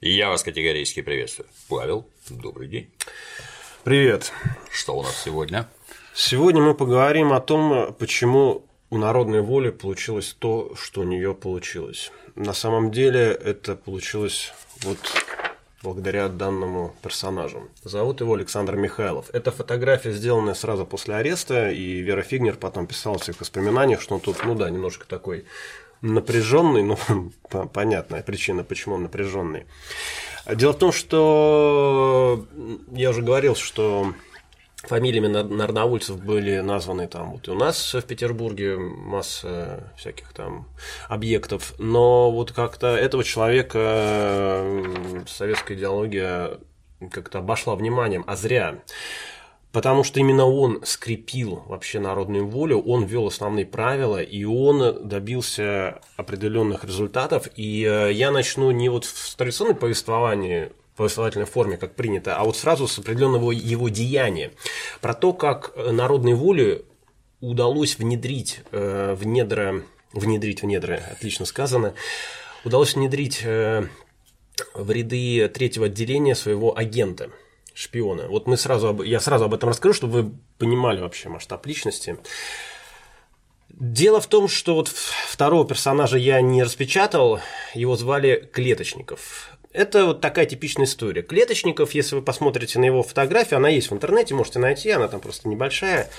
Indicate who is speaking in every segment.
Speaker 1: Я вас категорически приветствую. Павел, добрый день.
Speaker 2: Привет.
Speaker 1: Что у нас сегодня?
Speaker 2: Сегодня мы поговорим о том, почему у народной воли получилось то, что у нее получилось. На самом деле это получилось вот благодаря данному персонажу. Зовут его Александр Михайлов. Эта фотография, сделанная сразу после ареста, и Вера Фигнер потом писала в своих воспоминаниях, что он тут, ну да, немножко такой напряженный, ну, понятная причина, почему он напряженный. Дело в том, что я уже говорил, что фамилиями народовольцев были названы там вот и у нас в Петербурге масса всяких там объектов, но вот как-то этого человека советская идеология как-то обошла вниманием, а зря. Потому что именно он скрепил вообще народную волю, он ввел основные правила, и он добился определенных результатов. И э, я начну не вот в традиционном повествовании повествовательной форме, как принято, а вот сразу с определенного его деяния. Про то, как народной воле удалось внедрить э, в недра, внедрить в недра, отлично сказано, удалось внедрить э, в ряды третьего отделения своего агента – шпиона. Вот мы сразу, я сразу об этом расскажу, чтобы вы понимали вообще масштаб личности. Дело в том, что вот второго персонажа я не распечатал, его звали Клеточников. Это вот такая типичная история. Клеточников, если вы посмотрите на его фотографию, она есть в интернете, можете найти, она там просто небольшая.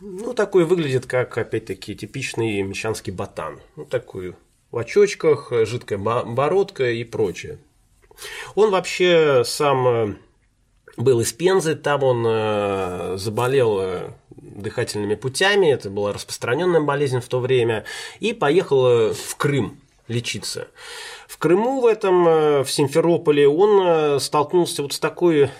Speaker 2: Ну, такой выглядит, как, опять-таки, типичный мещанский ботан. Ну, такой в очочках, жидкая бородка и прочее. Он вообще сам был из Пензы, там он э, заболел э, дыхательными путями, это была распространенная болезнь в то время, и поехал э, в Крым лечиться. В Крыму в этом, в Симферополе, он столкнулся вот с такой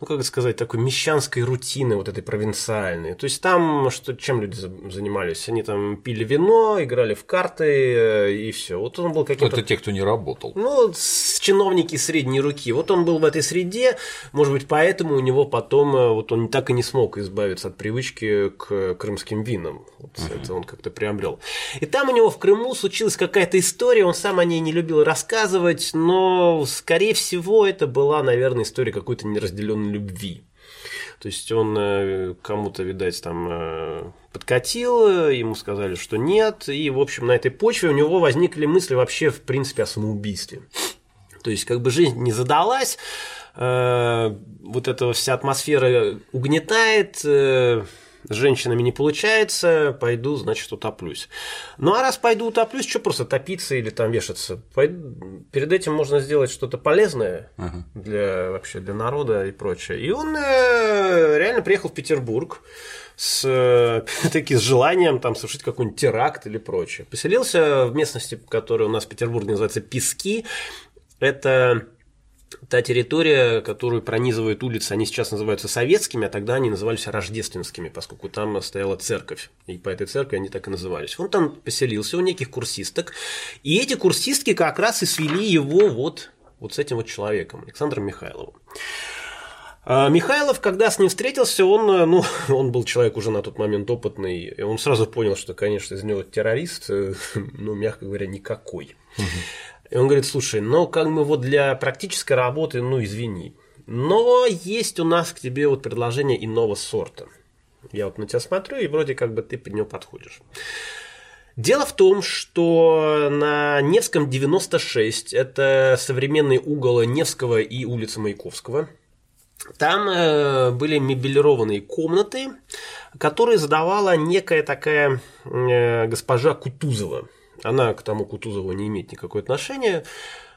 Speaker 2: ну, как сказать, такой мещанской рутины вот этой провинциальной. То есть там что, чем люди занимались? Они там пили вино, играли в карты э, и все. Вот он был каким-то...
Speaker 1: Это те, кто не работал.
Speaker 2: Ну, чиновники средней руки. Вот он был в этой среде, может быть, поэтому у него потом, э, вот он так и не смог избавиться от привычки к крымским винам. Вот uh-huh. Это он как-то приобрел. И там у него в Крыму случилась какая-то история, он сам о ней не любил рассказывать, но, скорее всего, это была, наверное, история какой-то неразделенной любви. То есть он э, кому-то, видать, там э, подкатил, ему сказали, что нет, и, в общем, на этой почве у него возникли мысли вообще, в принципе, о самоубийстве. То есть, как бы жизнь не задалась, э, вот эта вся атмосфера угнетает, с женщинами не получается, пойду, значит, утоплюсь. Ну а раз пойду утоплюсь, что просто топиться или там вешаться? Пойду... Перед этим можно сделать что-то полезное uh-huh. для вообще для народа и прочее. И он э, реально приехал в Петербург с э, таки с желанием там совершить какой-нибудь теракт или прочее. Поселился в местности, которая у нас в Петербурге называется Пески. Это та территория, которую пронизывают улицы, они сейчас называются советскими, а тогда они назывались рождественскими, поскольку там стояла церковь, и по этой церкви они так и назывались. Он там поселился у неких курсисток, и эти курсистки как раз и свели его вот, вот с этим вот человеком, Александром Михайловым. А Михайлов, когда с ним встретился, он, ну, он был человек уже на тот момент опытный, и он сразу понял, что, конечно, из него террорист, ну, мягко говоря, никакой. Угу. И он говорит, слушай, ну как бы вот для практической работы, ну извини. Но есть у нас к тебе вот предложение иного сорта. Я вот на тебя смотрю, и вроде как бы ты под него подходишь. Дело в том, что на Невском 96, это современный угол Невского и улицы Маяковского, там э, были мебелированные комнаты, которые задавала некая такая э, госпожа Кутузова. Она к тому Кутузову не имеет никакого отношения.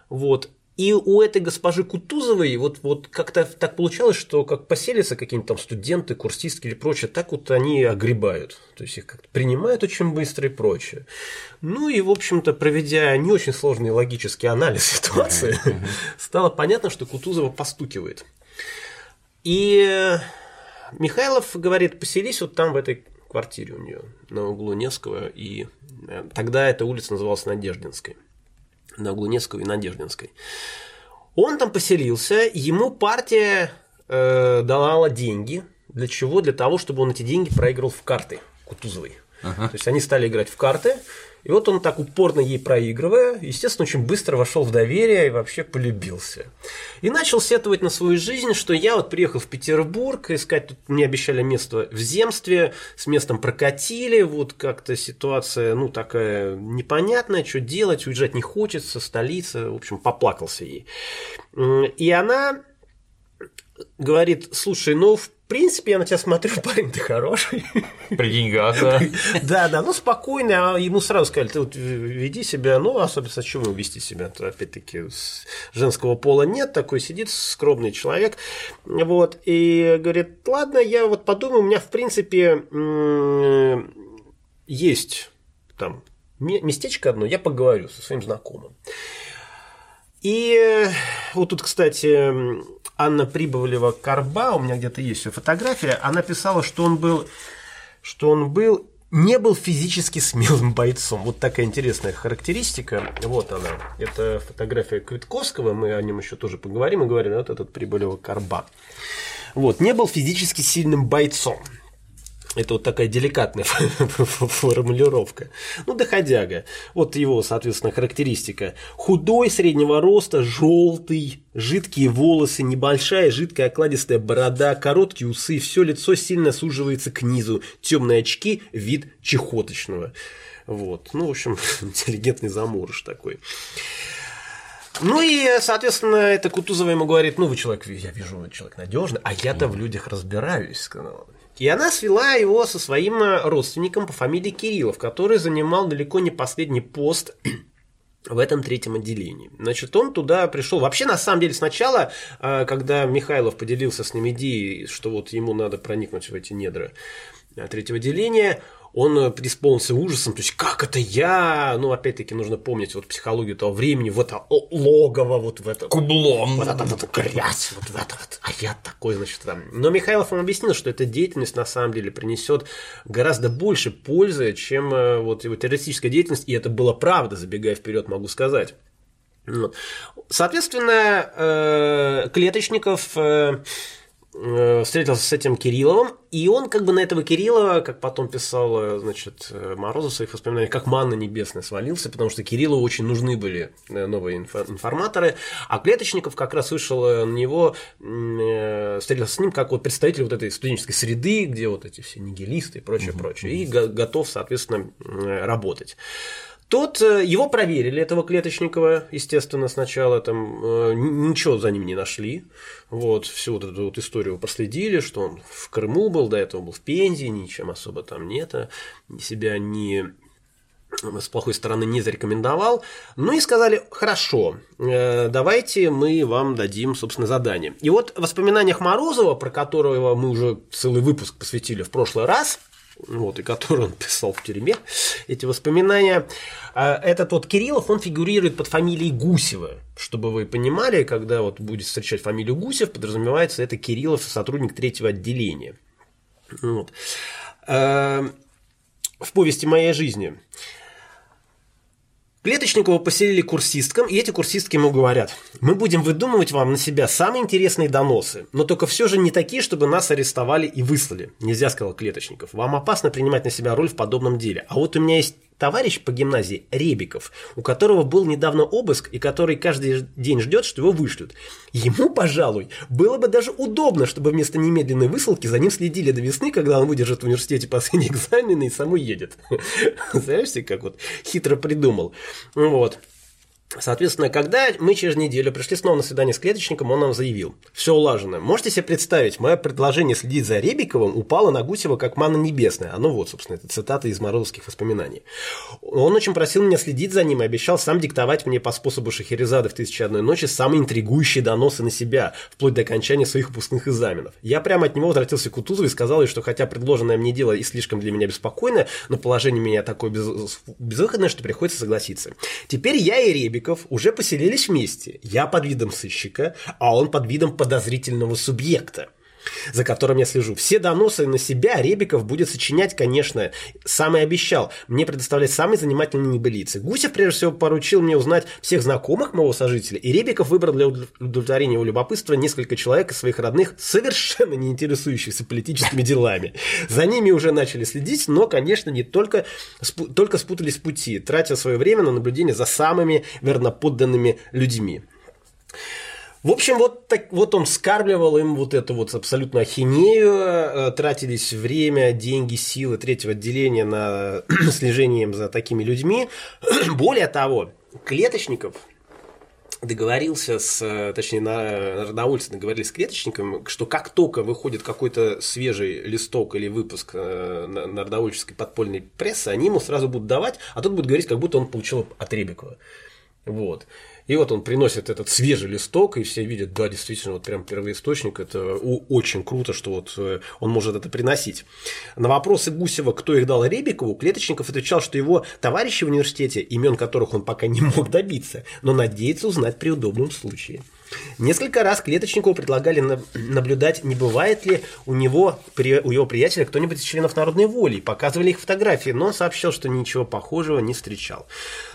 Speaker 2: Вот. И у этой госпожи Кутузовой вот, вот как-то так получалось, что как поселятся какие-нибудь там студенты, курсистки или прочее, так вот они огребают. То есть их как-то принимают очень быстро и прочее. Ну и, в общем-то, проведя не очень сложный логический анализ ситуации, стало понятно, что Кутузова постукивает. И Михайлов говорит, поселись вот там в этой квартире у нее на углу Невского и тогда эта улица называлась Надеждинской. На углу Невского и Надеждинской. Он там поселился, ему партия э, давала деньги. Для чего? Для того, чтобы он эти деньги проиграл в карты Кутузовой. То есть они стали играть в карты, и вот он так упорно ей проигрывая, естественно, очень быстро вошел в доверие и вообще полюбился. И начал сетовать на свою жизнь, что я вот приехал в Петербург, искать тут мне обещали место в земстве, с местом прокатили, вот как-то ситуация, ну, такая непонятная, что делать, уезжать не хочется, столица, в общем, поплакался ей. И она говорит, слушай, ну, в принципе, я на тебя смотрю, парень ты хороший.
Speaker 1: При деньгах, да.
Speaker 2: Да, да, ну спокойно, а ему сразу сказали, ты вот веди себя, ну, особенно с чего вести себя, то опять-таки женского пола нет, такой сидит скромный человек, вот, и говорит, ладно, я вот подумаю, у меня, в принципе, есть там местечко одно, я поговорю со своим знакомым. И вот тут, кстати, Анна Прибывлева-Карба, у меня где-то есть ее фотография, она писала, что он был, что он был не был физически смелым бойцом. Вот такая интересная характеристика. Вот она. Это фотография Квитковского, мы о нем еще тоже поговорим и говорим, вот этот Прибылева Карба. Вот, не был физически сильным бойцом. Это вот такая деликатная формулировка. Ну, доходяга. Вот его, соответственно, характеристика. Худой, среднего роста, желтый, жидкие волосы, небольшая, жидкая, окладистая борода, короткие усы, все лицо сильно суживается к низу, темные очки, вид чехоточного. Вот. Ну, в общем, интеллигентный заморыш такой. Ну и, соответственно, это Кутузова ему говорит, ну вы человек, я вижу, вы человек надежный, а я-то в людях разбираюсь, сказал. И она свела его со своим э, родственником по фамилии Кириллов, который занимал далеко не последний пост в этом третьем отделении. Значит, он туда пришел. Вообще, на самом деле, сначала, э, когда Михайлов поделился с ним идеей, что вот ему надо проникнуть в эти недра э, третьего отделения, он э, преисполнился ужасом, то есть как это я, ну опять-таки нужно помнить вот психологию того времени, в это логово, вот в это...
Speaker 1: Кублом.
Speaker 2: Вот это вот грязь, вот в это вот, а я такой, значит, там. Но Михайлов вам объяснил, что эта деятельность на самом деле принесет гораздо больше пользы, чем э, вот его террористическая деятельность, и это было правда, забегая вперед, могу сказать. Вот. Соответственно, э, Клеточников встретился с этим Кирилловым, и он как бы на этого Кириллова, как потом писал, э, значит, э, Морозов в своих воспоминаниях, как манна небесная свалился, потому что Кириллову очень нужны были новые информаторы, а Клеточников как раз вышел на него, встретился с ним как вот представитель вот этой студенческой среды, где вот эти все нигилисты и прочее, угу, прочее, и готов, соответственно, работать. Тот, его проверили, этого Клеточникова, естественно, сначала там ничего за ним не нашли. Вот, всю вот эту вот историю проследили, что он в Крыму был, до этого был в Пензе, ничем особо там нет, а себя не с плохой стороны не зарекомендовал. Ну и сказали, хорошо, э, давайте мы вам дадим, собственно, задание. И вот в воспоминаниях Морозова, про которого мы уже целый выпуск посвятили в прошлый раз – вот, и который он писал в тюрьме, эти воспоминания. А этот вот Кириллов, он фигурирует под фамилией Гусева. Чтобы вы понимали, когда вот будет встречать фамилию Гусев, подразумевается это Кириллов, сотрудник третьего отделения. Вот. А, в повести моей жизни Клеточникова поселили курсисткам, и эти курсистки ему говорят, мы будем выдумывать вам на себя самые интересные доносы, но только все же не такие, чтобы нас арестовали и выслали. Нельзя, сказал Клеточников, вам опасно принимать на себя роль в подобном деле. А вот у меня есть товарищ по гимназии Ребиков, у которого был недавно обыск и который каждый день ждет, что его вышлют. Ему, пожалуй, было бы даже удобно, чтобы вместо немедленной высылки за ним следили до весны, когда он выдержит в университете последние экзамены и саму едет. Знаешь, как вот хитро придумал. Вот. Соответственно, когда мы через неделю пришли снова на свидание с клеточником, он нам заявил, все улажено. Можете себе представить, мое предложение следить за Ребиковым упало на Гусева как манна небесная. А ну вот, собственно, это цитата из Морозовских воспоминаний. Он очень просил меня следить за ним и обещал сам диктовать мне по способу Шахерезады в «Тысячи одной ночи» самые интригующие доносы на себя, вплоть до окончания своих выпускных экзаменов. Я прямо от него возвратился к Кутузову и сказал ей, что хотя предложенное мне дело и слишком для меня беспокойное, но положение меня такое без... безвыходное, что приходится согласиться. Теперь я и Ребик Новиков уже поселились вместе. Я под видом сыщика, а он под видом подозрительного субъекта. За которым я слежу. Все доносы на себя Ребиков будет сочинять, конечно. Сам и обещал мне предоставлять самые занимательные небылицы. Гусев, прежде всего, поручил мне узнать всех знакомых моего сожителя, и Ребиков выбрал для удовлетворения его любопытства несколько человек из своих родных, совершенно не интересующихся политическими делами. За ними уже начали следить, но, конечно, не только, только спутались пути, тратя свое время на наблюдение за самыми верноподданными людьми. В общем, вот, так, вот он скармливал им вот эту вот абсолютно ахинею, э, тратились время, деньги, силы третьего отделения на слежение за такими людьми. Более того, Клеточников договорился с, точнее, на Родовольцы договорились с клеточником, что как только выходит какой-то свежий листок или выпуск э, народовольческой подпольной прессы, они ему сразу будут давать, а тут будет говорить, как будто он получил от Ребекова. Вот. И вот он приносит этот свежий листок, и все видят, да, действительно, вот прям первоисточник, это очень круто, что вот э, он может это приносить. На вопросы Гусева, кто их дал Ребикову, Клеточников отвечал, что его товарищи в университете, имен которых он пока не мог добиться, но надеется узнать при удобном случае. Несколько раз Клеточникову предлагали наблюдать, не бывает ли у него, у его приятеля кто-нибудь из членов народной воли. Показывали их фотографии, но он сообщил, что ничего похожего не встречал.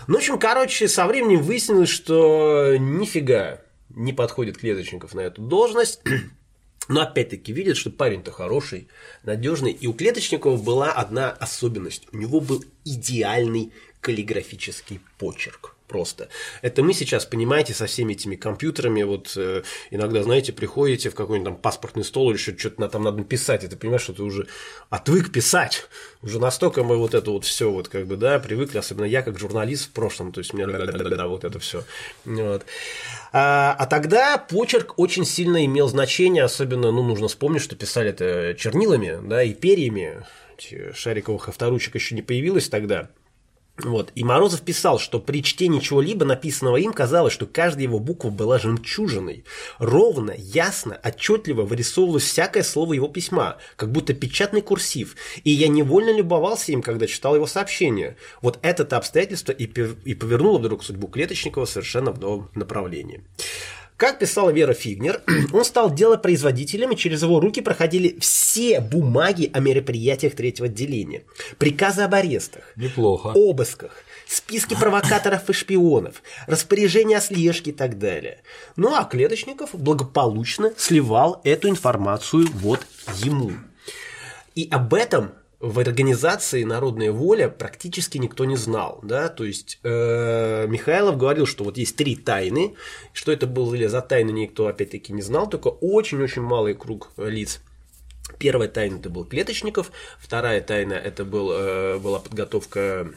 Speaker 2: Ну, в общем, короче, со временем выяснилось, что нифига не подходит Клеточников на эту должность. Но опять-таки видят, что парень-то хороший, надежный. И у Клеточникова была одна особенность. У него был идеальный каллиграфический почерк просто. Это мы сейчас, понимаете, со всеми этими компьютерами, вот э, иногда, знаете, приходите в какой-нибудь там паспортный стол или что-то там надо писать, и ты понимаешь, что ты уже отвык писать. Уже настолько мы вот это вот все вот как бы, да, привыкли, особенно я как журналист в прошлом, то есть у меня вот это все. Вот. А, а тогда почерк очень сильно имел значение, особенно, ну, нужно вспомнить, что писали это чернилами, да, и перьями, шариковых авторучек еще не появилось тогда. Вот. И Морозов писал, что при чтении чего-либо написанного им казалось, что каждая его буква была жемчужиной. Ровно, ясно, отчетливо вырисовывалось всякое слово его письма, как будто печатный курсив. И я невольно любовался им, когда читал его сообщение. Вот это-то обстоятельство и, и повернуло вдруг судьбу Клеточникова совершенно в новом направлении. Как писала Вера Фигнер, он стал делопроизводителем, и через его руки проходили все бумаги о мероприятиях третьего отделения. Приказы об арестах.
Speaker 1: Неплохо.
Speaker 2: Обысках. Списки провокаторов и шпионов, распоряжения о слежке и так далее. Ну а Клеточников благополучно сливал эту информацию вот ему. И об этом в организации «Народная воля» практически никто не знал. Да? То есть э, Михайлов говорил, что вот есть три тайны. Что это были за тайны, никто опять-таки не знал, только очень-очень малый круг лиц. Первая тайна это был Клеточников, вторая тайна это был, э, была подготовка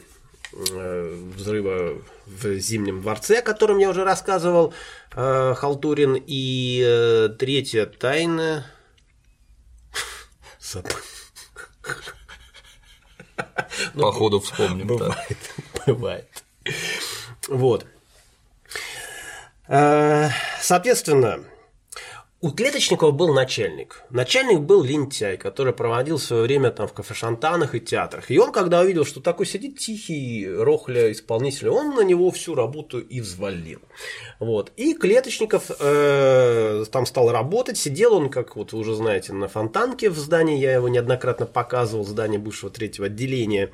Speaker 2: э, взрыва в Зимнем дворце, о котором я уже рассказывал, э, Халтурин, и э, третья тайна...
Speaker 1: Ну, Походу вспомним.
Speaker 2: Бывает, бывает. Вот. Э, соответственно, у Клеточникова был начальник. Начальник был лентяй, который проводил свое время там в кафешантанах и театрах. И он, когда увидел, что такой сидит тихий рохля исполнитель, он на него всю работу и взвалил. Вот. И Клеточников э, там стал работать. Сидел он, как вот вы уже знаете, на фонтанке в здании. Я его неоднократно показывал, здание бывшего третьего отделения.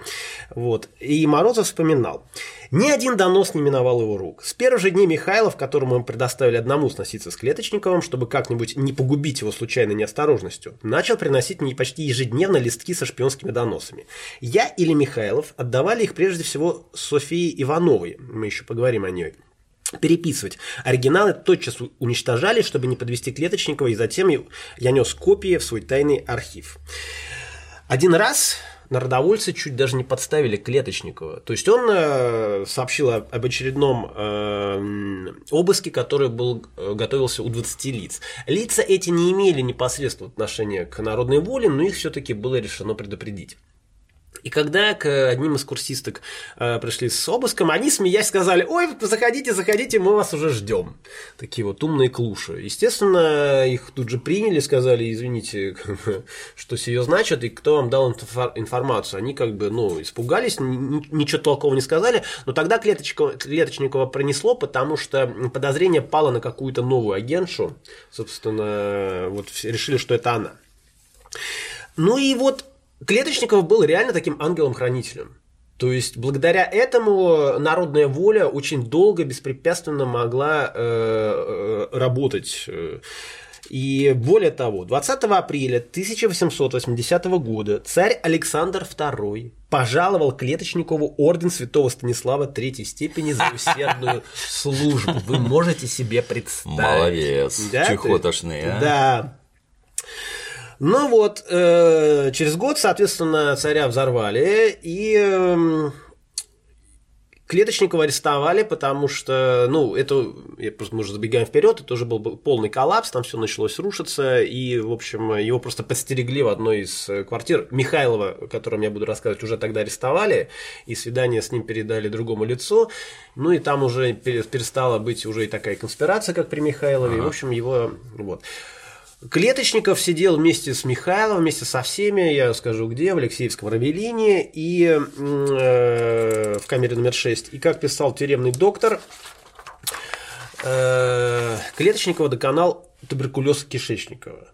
Speaker 2: Вот. И Морозов вспоминал. Ни один донос не миновал его рук. С первых же дней Михайлов, которому мы предоставили одному сноситься с Клеточниковым, чтобы как-нибудь не погубить его случайной неосторожностью, начал приносить мне почти ежедневно листки со шпионскими доносами. Я или Михайлов отдавали их прежде всего Софии Ивановой, мы еще поговорим о ней, переписывать. Оригиналы тотчас уничтожали, чтобы не подвести Клеточникова, и затем я нес копии в свой тайный архив. Один раз народовольцы чуть даже не подставили Клеточникова. То есть он э, сообщил об очередном э, обыске, который был, э, готовился у 20 лиц. Лица эти не имели непосредственного отношения к народной воле, но их все-таки было решено предупредить. И когда к одним из курсисток э, пришли с обыском, они, смеясь, сказали, ой, заходите, заходите, мы вас уже ждем. Такие вот умные клуши. Естественно, их тут же приняли, сказали, извините, что сие значит, и кто вам дал информацию. Они как бы, ну, испугались, ничего толкового не сказали, но тогда Клеточкова, Клеточникова пронесло, потому что подозрение пало на какую-то новую агентшу. Собственно, вот решили, что это она. Ну и вот Клеточников был реально таким ангелом-хранителем. То есть, благодаря этому народная воля очень долго, беспрепятственно могла э, э работать. И более того, 20 апреля 1880 года царь Александр II пожаловал Клеточникову орден святого Станислава третьей степени за усердную службу. Вы можете себе представить.
Speaker 1: Молодец. Да? Чехотошный,
Speaker 2: а? Да. Ну вот, э, через год, соответственно, царя взорвали, и э, Клеточникова арестовали, потому что, ну, это, я просто, мы уже забегаем вперед, это уже был полный коллапс, там все началось рушиться, и, в общем, его просто подстерегли в одной из квартир. Михайлова, о котором я буду рассказывать, уже тогда арестовали, и свидание с ним передали другому лицу, ну, и там уже перестала быть уже и такая конспирация, как при Михайлове, ага. и, в общем, его, вот. Клеточников сидел вместе с Михайловым, вместе со всеми, я скажу где, в Алексеевском Равелине и э, в камере номер 6. И как писал тюремный доктор, э, Клеточникова доконал туберкулез кишечникова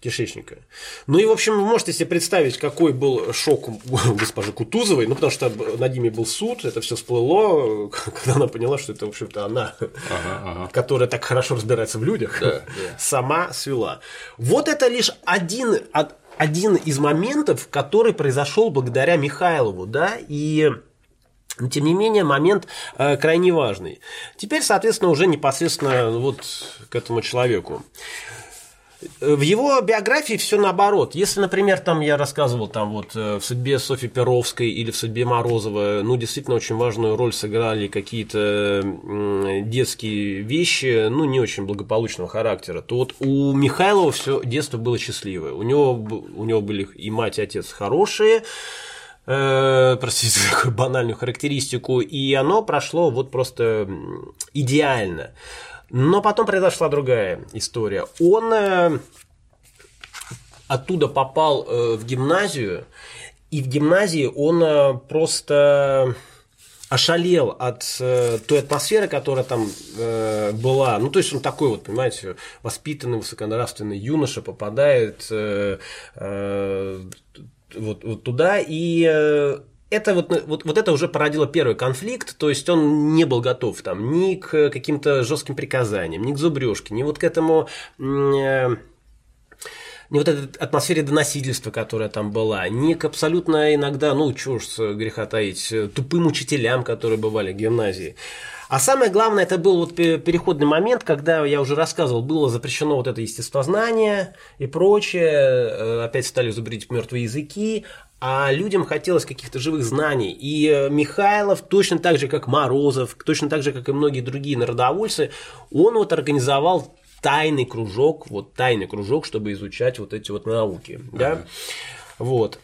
Speaker 2: кишечника. Ну и, в общем, вы можете себе представить, какой был шок у госпожи Кутузовой, ну, потому что над ними был суд, это все всплыло, когда она поняла, что это, в общем-то, она, ага, ага. которая так хорошо разбирается в людях, да, да. сама свела. Вот это лишь один, один из моментов, который произошел благодаря Михайлову, да, и но, тем не менее, момент э, крайне важный. Теперь, соответственно, уже непосредственно вот к этому человеку. В его биографии все наоборот. Если, например, там я рассказывал там вот э, в судьбе Софьи Перовской или в судьбе Морозова, ну, действительно очень важную роль сыграли какие-то детские вещи, ну, не очень благополучного характера, то вот у Михайлова все детство было счастливое. У него, у него были и мать, и отец хорошие, э, простите за такую банальную характеристику, и оно прошло вот просто идеально. Но потом произошла другая история. Он э, оттуда попал э, в гимназию, и в гимназии он э, просто ошалел от э, той атмосферы, которая там э, была. Ну, то есть он такой вот, понимаете, воспитанный, высоконравственный юноша попадает э, э, вот, вот туда, и э, это вот, вот, вот это уже породило первый конфликт, то есть он не был готов там ни к каким-то жестким приказаниям, ни к зубрежке, ни вот к этому э, ни вот этой атмосфере доносительства, которая там была, ни к абсолютно иногда, ну, чушь греха таить, тупым учителям, которые бывали в гимназии. А самое главное, это был вот переходный момент, когда, я уже рассказывал, было запрещено вот это естествознание и прочее, э, опять стали зубрить мертвые языки, а людям хотелось каких-то живых знаний. И э, Михайлов, точно так же, как Морозов, точно так же, как и многие другие народовольцы, он вот организовал тайный кружок, вот тайный кружок, чтобы изучать вот эти вот науки. Да? Вот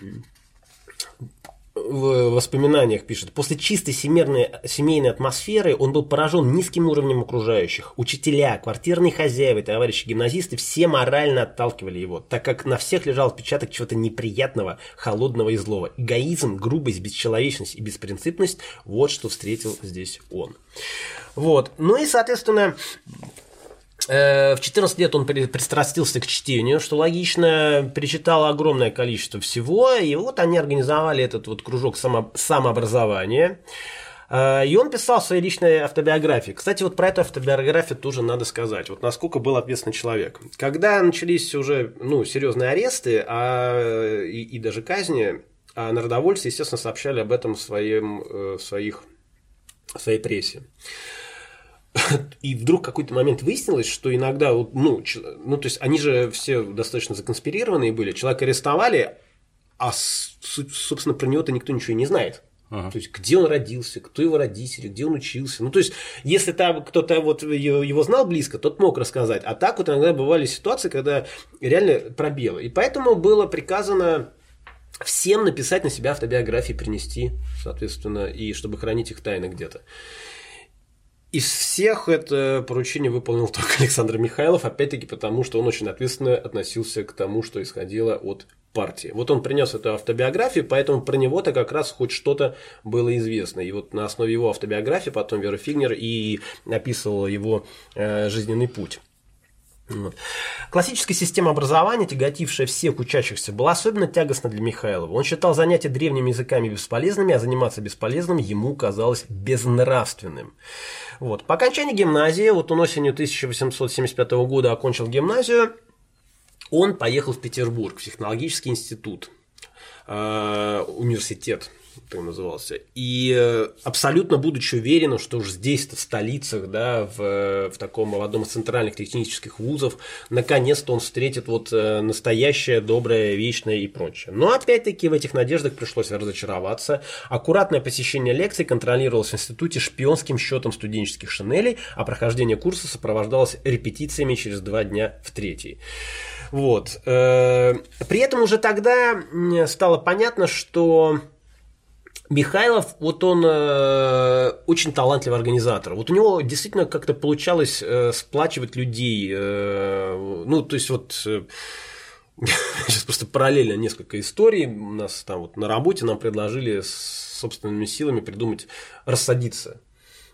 Speaker 2: в воспоминаниях пишет, после чистой семейной, семейной атмосферы он был поражен низким уровнем окружающих. Учителя, квартирные хозяева, товарищи гимназисты все морально отталкивали его, так как на всех лежал отпечаток чего-то неприятного, холодного и злого. Эгоизм, грубость, бесчеловечность и беспринципность – вот что встретил здесь он. Вот. Ну и, соответственно, в 14 лет он пристрастился к чтению, что логично, перечитал огромное количество всего, и вот они организовали этот вот кружок само, самообразования. Э, и он писал в своей личной автобиографии. Кстати, вот про эту автобиографию тоже надо сказать. Вот насколько был ответственный человек. Когда начались уже ну, серьезные аресты а, и, и даже казни, а народовольцы, естественно, сообщали об этом в, своем, э, в, своих, в своей прессе. И вдруг какой-то момент выяснилось, что иногда, ну, ну, то есть они же все достаточно законспирированные были, человека арестовали, а, собственно, про него-то никто ничего не знает. Ага. То есть, где он родился, кто его родители, где он учился. Ну, то есть, если там кто-то вот его знал близко, тот мог рассказать. А так вот иногда бывали ситуации, когда реально пробелы. И поэтому было приказано всем написать на себя автобиографии, принести, соответственно, и чтобы хранить их тайно где-то. Из всех это поручение выполнил только Александр Михайлов, опять-таки потому, что он очень ответственно относился к тому, что исходило от партии. Вот он принес эту автобиографию, поэтому про него-то как раз хоть что-то было известно. И вот на основе его автобиографии потом Вера Фигнер и описывала его э, жизненный путь. Вот. Классическая система образования, тяготившая всех учащихся, была особенно тягостна для Михайлова. Он считал занятия древними языками бесполезными, а заниматься бесполезным ему казалось безнравственным. Вот. По окончании гимназии, вот он осенью 1875 года окончил гимназию, он поехал в Петербург, в технологический институт, э, университет так назывался. И э, абсолютно будучи уверенным, что уж здесь-то, в столицах, да, в, в таком, в одном из центральных технических вузов, наконец-то он встретит вот э, настоящее, доброе, вечное и прочее. Но опять-таки в этих надеждах пришлось разочароваться. Аккуратное посещение лекций контролировалось в институте шпионским счетом студенческих шинелей, а прохождение курса сопровождалось репетициями через два дня в третий. Вот. Э, при этом уже тогда стало понятно, что Михайлов, вот он э, очень талантливый организатор. Вот у него действительно как-то получалось э, сплачивать людей. Э, ну, то есть вот э, сейчас просто параллельно несколько историй. У нас там вот на работе нам предложили с собственными силами придумать рассадиться.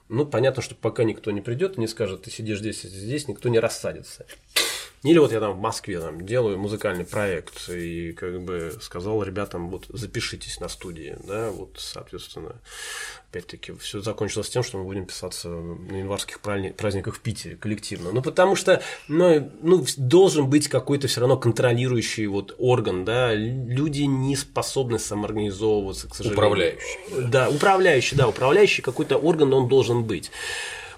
Speaker 2: Ну, понятно, что пока никто не придет и не скажет, ты сидишь здесь, здесь, никто не рассадится. Или вот я там в Москве там, делаю музыкальный проект и как бы сказал ребятам, вот запишитесь на студии, да, вот, соответственно, опять-таки, все закончилось тем, что мы будем писаться на январских праздниках в Питере коллективно. Ну, потому что, ну, ну должен быть какой-то все равно контролирующий вот орган, да, люди не способны самоорганизовываться, к сожалению.
Speaker 1: Управляющий.
Speaker 2: Да, управляющий, да, управляющий какой-то орган, он должен быть.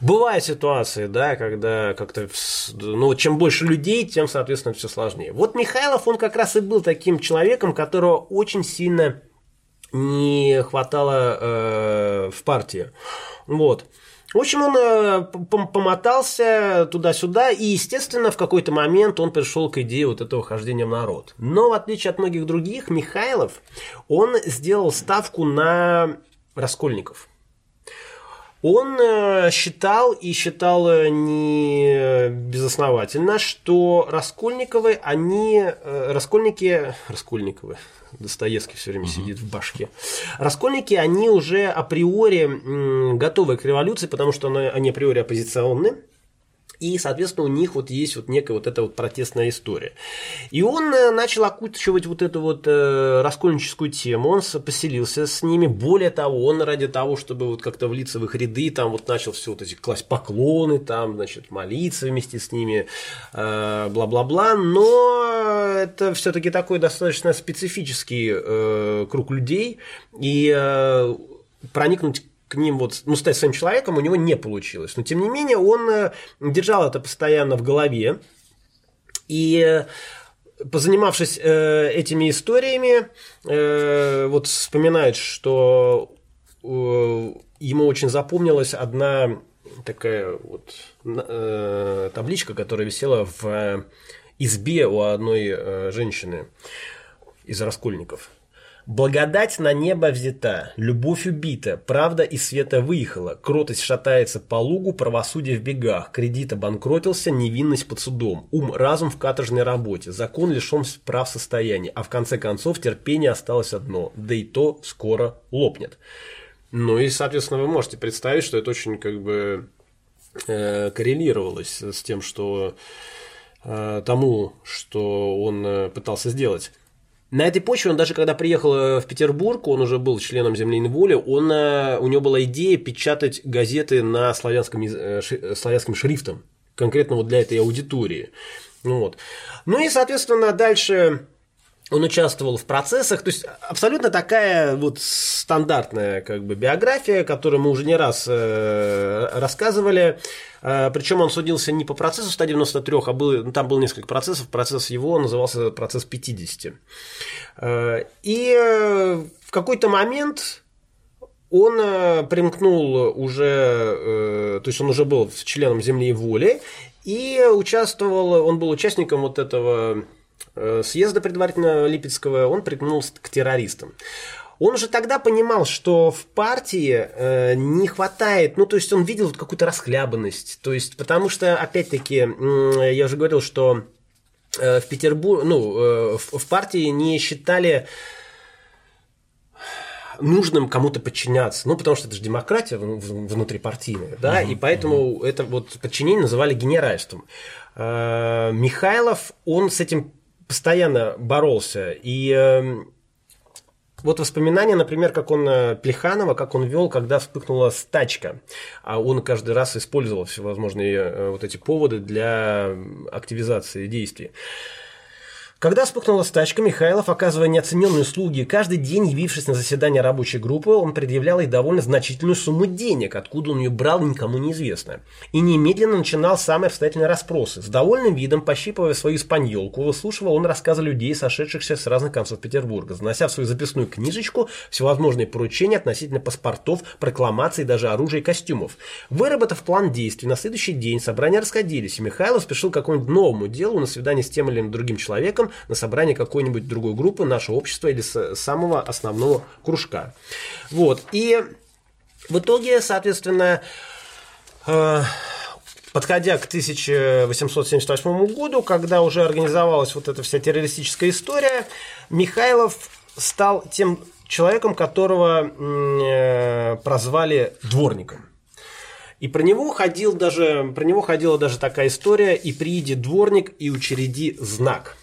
Speaker 2: Бывают ситуации, да, когда как-то, ну, чем больше людей, тем, соответственно, все сложнее. Вот Михайлов, он как раз и был таким человеком, которого очень сильно не хватало э, в партии. Вот. В общем, он э, помотался туда-сюда, и, естественно, в какой-то момент он пришел к идее вот этого хождения в народ. Но, в отличие от многих других, Михайлов, он сделал ставку на раскольников. Он э, считал и считал э, не безосновательно, что Раскольниковы, они, э, Раскольники, Раскольниковы, Достоевский все время угу. сидит в башке. Раскольники, они уже априори готовы к революции, потому что они априори оппозиционны и, соответственно, у них вот есть вот некая вот эта вот протестная история. И он э, начал окучивать вот эту вот э, раскольническую тему, он поселился с ними, более того, он ради того, чтобы вот как-то влиться в их ряды, там вот начал все вот эти класть поклоны, там, значит, молиться вместе с ними, э, бла-бла-бла, но это все-таки такой достаточно специфический э, круг людей, и э, проникнуть к ним вот, ну, стать своим человеком у него не получилось. Но, тем не менее, он э, держал это постоянно в голове. И э, позанимавшись э, этими историями, вот вспоминает, что ему очень запомнилась одна такая вот табличка, которая висела в избе у одной женщины из Раскольников – Благодать на небо взята, любовь убита, правда и света выехала, кротость шатается по лугу, правосудие в бегах, кредит обанкротился, невинность под судом, ум, разум в каторжной работе, закон лишен прав состояния, а в конце концов терпение осталось одно, да и то скоро лопнет. Ну и, соответственно, вы можете представить, что это очень как бы э, коррелировалось с тем, что э, тому, что он э, пытался сделать. На этой почве он даже когда приехал э, в Петербург, он уже был членом «Земляной воли», он, э, у него была идея печатать газеты на славянском, э, славянским шрифтом, конкретно вот для этой аудитории. Ну, вот. ну и, соответственно, дальше он участвовал в процессах, то есть абсолютно такая вот стандартная как бы биография, которую мы уже не раз э, рассказывали. Э, причем он судился не по процессу 193, а был, ну, там было несколько процессов. Процесс его назывался процесс 50. Э, и э, в какой-то момент он примкнул уже, то есть он уже был членом Земли и воли, и участвовал, он был участником вот этого э, съезда предварительно Липецкого он приткнулся к террористам. Он уже тогда понимал, что в партии э, не хватает, ну, то есть он видел какую-то расхлябанность, то есть, потому что, опять-таки, э, я уже говорил, что э, в Петербурге, ну, э, в, в партии не считали нужным кому-то подчиняться. Ну, потому что это же демократия внутрипартийная, да, угу, и поэтому угу. это вот подчинение называли генеральством. Э, Михайлов, он с этим постоянно боролся, и эм, вот воспоминания, например, как он э, Плеханова, как он вел, когда вспыхнула стачка. А он каждый раз использовал всевозможные э, вот эти поводы для активизации действий. Когда вспыхнула стачка, Михайлов, оказывая неоцененные услуги, каждый день явившись на заседание рабочей группы, он предъявлял ей довольно значительную сумму денег, откуда он ее брал, никому неизвестно. И немедленно начинал самые обстоятельные расспросы. С довольным видом, пощипывая свою испаньолку, выслушивал он рассказы людей, сошедшихся с разных концов Петербурга, занося в свою записную книжечку всевозможные поручения относительно паспортов, прокламаций, даже оружия и костюмов. Выработав план действий, на следующий день собрания расходились, и Михайлов спешил к какому-нибудь новому делу на свидание с тем или другим человеком, на собрание какой-нибудь другой группы, нашего общества или самого основного кружка. Вот. И в итоге, соответственно, э, подходя к 1878 году, когда уже организовалась вот эта вся террористическая история, Михайлов стал тем человеком, которого э, прозвали дворником. И про него ходил даже, про него ходила даже такая история «И прииди дворник, и учреди знак».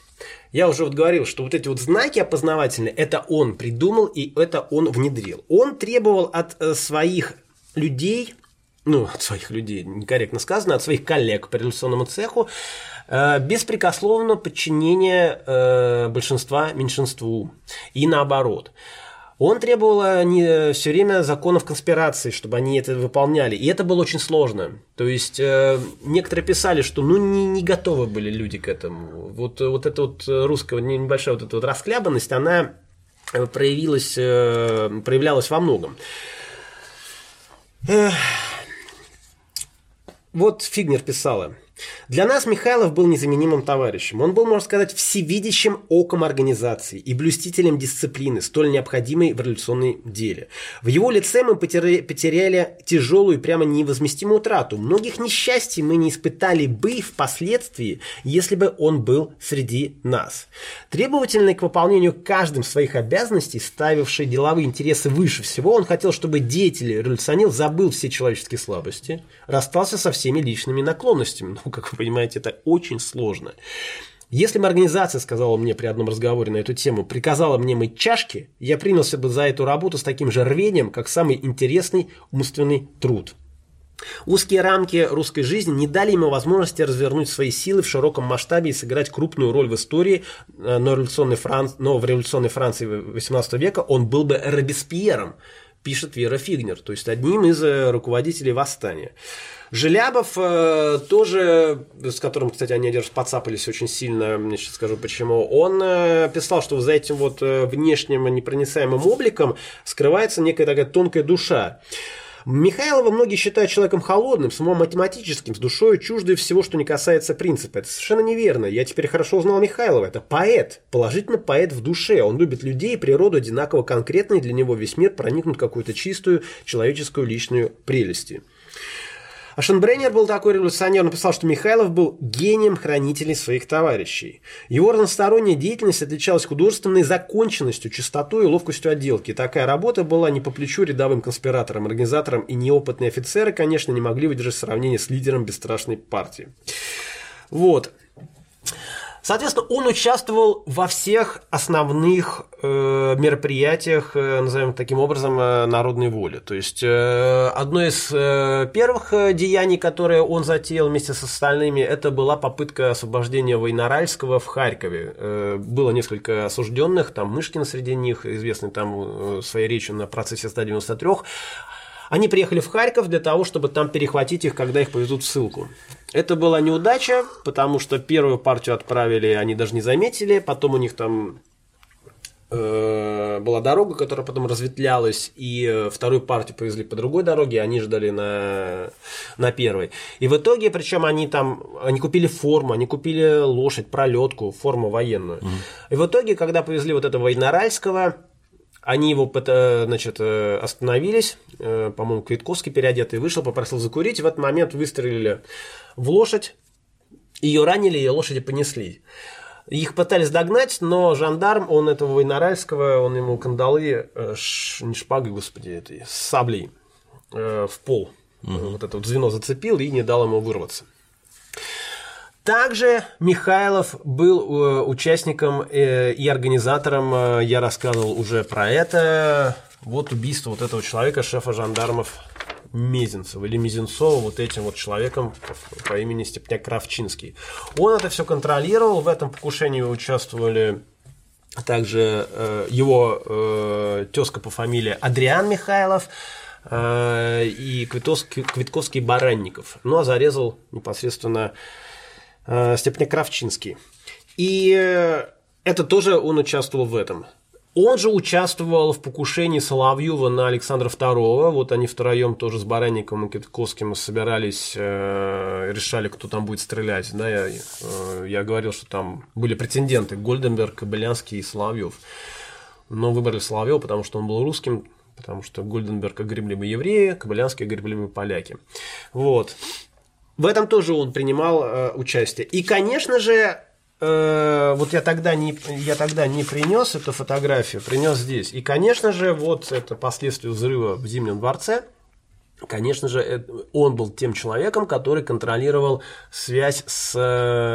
Speaker 2: Я уже вот говорил, что вот эти вот знаки опознавательные, это он придумал и это он внедрил. Он требовал от э, своих людей, ну, от своих людей, некорректно сказано, от своих коллег по революционному цеху, э, беспрекословно подчинения э, большинства меньшинству. И наоборот. Он требовал э, не все время законов конспирации, чтобы они это выполняли. И это было очень сложно. То есть э, некоторые писали, что ну не, не готовы были люди к этому. Вот, вот эта вот русская небольшая вот эта вот расхлябанность, она э, проявилась, э, проявлялась во многом. Эх. Вот Фигнер писала. Для нас Михайлов был незаменимым товарищем. Он был, можно сказать, всевидящим оком организации и блюстителем дисциплины, столь необходимой в революционной деле. В его лице мы потеряли тяжелую и прямо невозместимую утрату. Многих несчастий мы не испытали бы впоследствии, если бы он был среди нас. Требовательный к выполнению каждым своих обязанностей, ставивший деловые интересы выше всего, он хотел, чтобы деятель революционер забыл все человеческие слабости, расстался со всеми личными наклонностями. Ну, как вы понимаете, это очень сложно. Если бы организация, сказала мне при одном разговоре на эту тему, приказала мне мыть чашки, я принялся бы за эту работу с таким же рвением, как самый интересный умственный труд. Узкие рамки русской жизни не дали ему возможности развернуть свои силы в широком масштабе и сыграть крупную роль в истории, э, но, революционной Франц... но в революционной Франции XVIII века он был бы Робеспьером, пишет Вера Фигнер, то есть одним из э, руководителей восстания. Желябов э, тоже, с которым, кстати, они одержат подцапались очень сильно, я сейчас скажу почему, он э, писал, что за этим вот э, внешним непроницаемым обликом скрывается некая такая тонкая душа. Михайлова многие считают человеком холодным, с математическим, с душой чуждой всего, что не касается принципа. Это совершенно неверно. Я теперь хорошо узнал Михайлова. Это поэт, положительно поэт в душе. Он любит людей природу одинаково конкретно, и для него весь мир проникнут какую-то чистую человеческую личную прелести. А Шенбреннер был такой революционер, написал, что Михайлов был гением хранителей своих товарищей. Его разносторонняя деятельность отличалась художественной законченностью, чистотой и ловкостью отделки. Такая работа была не по плечу рядовым конспираторам, организаторам и неопытные офицеры, конечно, не могли выдержать сравнение с лидером бесстрашной партии. Вот. Соответственно, он участвовал во всех основных э, мероприятиях, э, назовем таким образом, э, народной воли. То есть, э, одно из э, первых э, деяний, которые он затеял вместе с остальными, это была попытка освобождения Войноральского в Харькове. Э, было несколько осужденных, там Мышкин среди них, известный там э, своей речью на процессе 193. Они приехали в Харьков для того, чтобы там перехватить их, когда их повезут в ссылку. Это была неудача, потому что первую партию отправили, они даже не заметили, потом у них там э, была дорога, которая потом разветвлялась, и э, вторую партию повезли по другой дороге, они ждали на, на первой. И в итоге, причем они там, они купили форму, они купили лошадь, пролетку, форму военную. И в итоге, когда повезли вот этого Войнаральского, они его значит, э, остановились, э, по-моему, Квитковский переодетый вышел, попросил закурить, и в этот момент выстрелили в лошадь, ее ранили, ее лошади понесли. Их пытались догнать, но жандарм, он этого Войнаральского, он ему кандалы, э, ш, не шпагой, господи, этой, с саблей э, в пол. Угу. Вот это вот звено зацепил и не дал ему вырваться. Также Михайлов был э, участником э, и организатором, я рассказывал уже про это, вот убийство вот этого человека, шефа жандармов Мезенцева или Мезенцова, вот этим вот человеком по имени Степняк Кравчинский. Он это все контролировал, в этом покушении участвовали также э, его э, тезка по фамилии Адриан Михайлов э, и Квитковский, Квитковский Баранников. Ну а зарезал непосредственно э, Степняк Кравчинский. И э, это тоже он участвовал в этом. Он же участвовал в покушении Соловьева на Александра II. Вот они втроем тоже с Баранником и Китковским собирались, э, решали, кто там будет стрелять. Да, я, э, я говорил, что там были претенденты Гольденберг, Кобылянский и Соловьев. Но выбрали Соловьева, потому что он был русским, потому что Гольденберг огребли бы евреи, Кобылянский огребли бы поляки. Вот. В этом тоже он принимал э, участие. И, конечно же, Э, вот я тогда не я тогда не принес эту фотографию, принес здесь. И, конечно же, вот это последствия взрыва в Зимнем дворце. Конечно же, он был тем человеком, который контролировал связь с,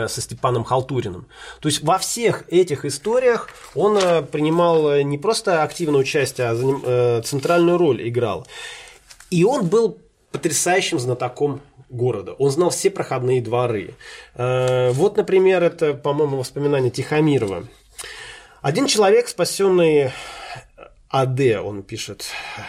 Speaker 2: со Степаном Халтуриным. То есть во всех этих историях он э, принимал не просто активное участие, а э, центральную роль играл. И он был потрясающим знатоком города. Он знал все проходные дворы. Э, вот, например, это, по-моему, воспоминание Тихомирова. Один человек, спасенный АД, он пишет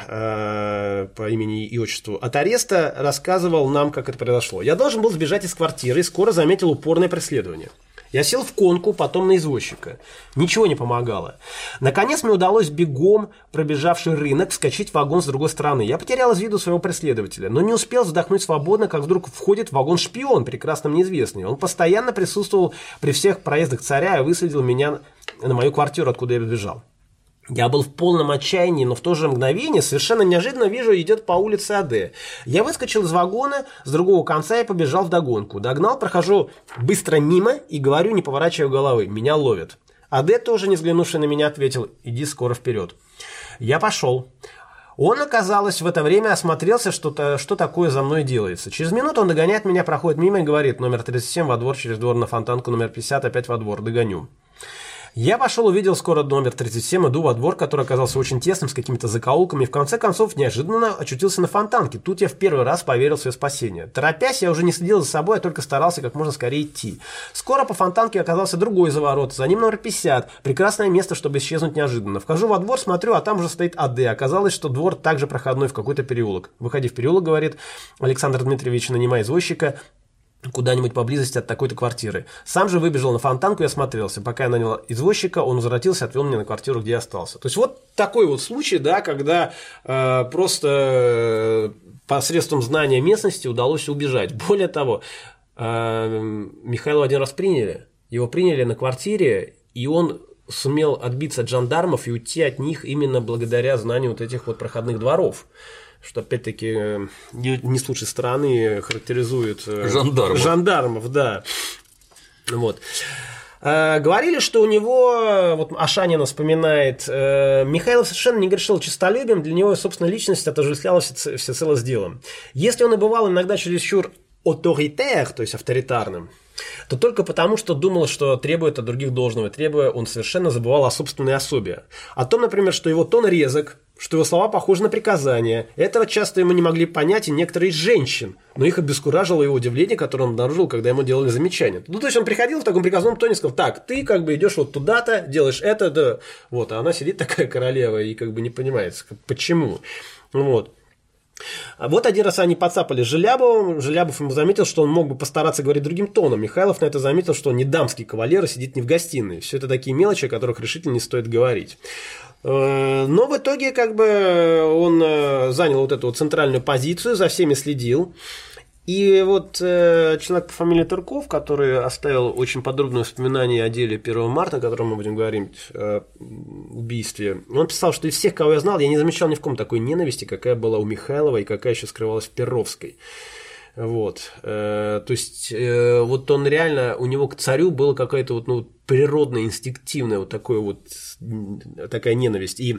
Speaker 2: э, по имени и отчеству, от ареста рассказывал нам, как это произошло. Я должен был сбежать из квартиры и скоро заметил упорное преследование. Я сел в конку, потом на извозчика. Ничего не помогало. Наконец мне удалось бегом, пробежавший рынок, вскочить в вагон с другой стороны. Я потерял из виду своего преследователя, но не успел вздохнуть свободно, как вдруг входит в вагон шпион, прекрасно мне известный. Он постоянно присутствовал при всех проездах царя и высадил меня на мою квартиру, откуда я бежал. Я был в полном отчаянии, но в то же мгновение совершенно неожиданно вижу, идет по улице АД. Я выскочил из вагона с другого конца и побежал в догонку. Догнал, прохожу быстро мимо и говорю, не поворачивая головы. Меня ловят. АД, тоже не взглянувший на меня, ответил, иди скоро вперед. Я пошел. Он, оказалось, в это время осмотрелся, что, что такое за мной делается. Через минуту он догоняет меня, проходит мимо и говорит, номер 37 во двор, через двор на фонтанку, номер 50 опять во двор, догоню. Я пошел, увидел скоро номер 37, иду во двор, который оказался очень тесным, с какими-то закоулками, и в конце концов неожиданно очутился на фонтанке. Тут я в первый раз поверил в свое спасение. Торопясь, я уже не следил за собой, а только старался как можно скорее идти. Скоро по фонтанке оказался другой заворот, за ним номер 50. Прекрасное место, чтобы исчезнуть неожиданно. Вхожу во двор, смотрю, а там уже стоит АД. Оказалось, что двор также проходной в какой-то переулок. Выходи в переулок, говорит Александр Дмитриевич, нанимая извозчика, куда-нибудь поблизости от такой-то квартиры. Сам же выбежал на фонтанку и осмотрелся. Пока я нанял извозчика, он возвратился, отвел меня на квартиру, где я остался. То есть вот такой вот случай, да, когда э, просто э, посредством знания местности удалось убежать. Более того, э, Михаила один раз приняли, его приняли на квартире, и он сумел отбиться от жандармов и уйти от них именно благодаря знанию вот этих вот проходных дворов что опять-таки э, не, не с лучшей стороны характеризует
Speaker 1: э, жандармов.
Speaker 2: жандармов, да. Вот. Э, говорили, что у него, вот Ашанина вспоминает, Михаил совершенно не грешил честолюбием, для него, собственно, личность отождествлялась всецело с делом. Если он и бывал иногда чересчур авторитер, то есть авторитарным, то только потому, что думал, что требует от других должного, требуя, он совершенно забывал о собственной особе. О том, например, что его тон резок, что его слова похожи на приказания. Этого часто ему не могли понять и некоторые из женщин, но их обескуражило его удивление, которое он обнаружил, когда ему делали замечания. Ну, то есть он приходил в таком приказном тоне сказал, так, ты как бы идешь вот туда-то, делаешь это, да. Вот, а она сидит такая королева и как бы не понимает, почему. Вот. А вот один раз они подцапали Желябова, Желябов ему заметил, что он мог бы постараться говорить другим тоном. Михайлов на это заметил, что он не дамский кавалер и сидит не в гостиной. Все это такие мелочи, о которых решительно не стоит говорить. Э, но в итоге как бы он э, занял вот эту вот центральную позицию, за всеми следил. И вот э, человек по фамилии Турков, который оставил очень подробное воспоминание о деле 1 марта, о котором мы будем говорить, э, убийстве, он писал, что из всех, кого я знал, я не замечал ни в ком такой ненависти, какая была у Михайлова и какая еще скрывалась в Перовской. Вот. Э, то есть, э, вот он реально, у него к царю была какая-то вот, ну, природная, инстинктивная вот такое вот, такая ненависть. И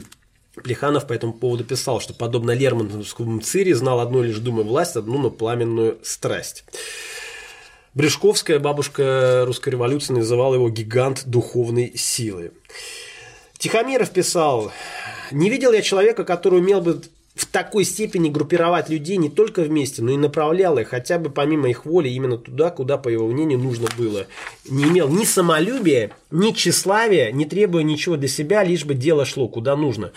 Speaker 2: Плеханов по этому поводу писал, что подобно Лермонтовскому Цири знал одну лишь думаю власть, одну, но пламенную страсть. Брешковская, бабушка русской революции, называла его гигант духовной силы. Тихомиров писал, не видел я человека, который умел бы в такой степени группировать людей не только вместе, но и направлял их хотя бы помимо их воли именно туда, куда, по его мнению, нужно было. Не имел ни самолюбия, ни тщеславия, не требуя ничего для себя, лишь бы дело шло куда нужно.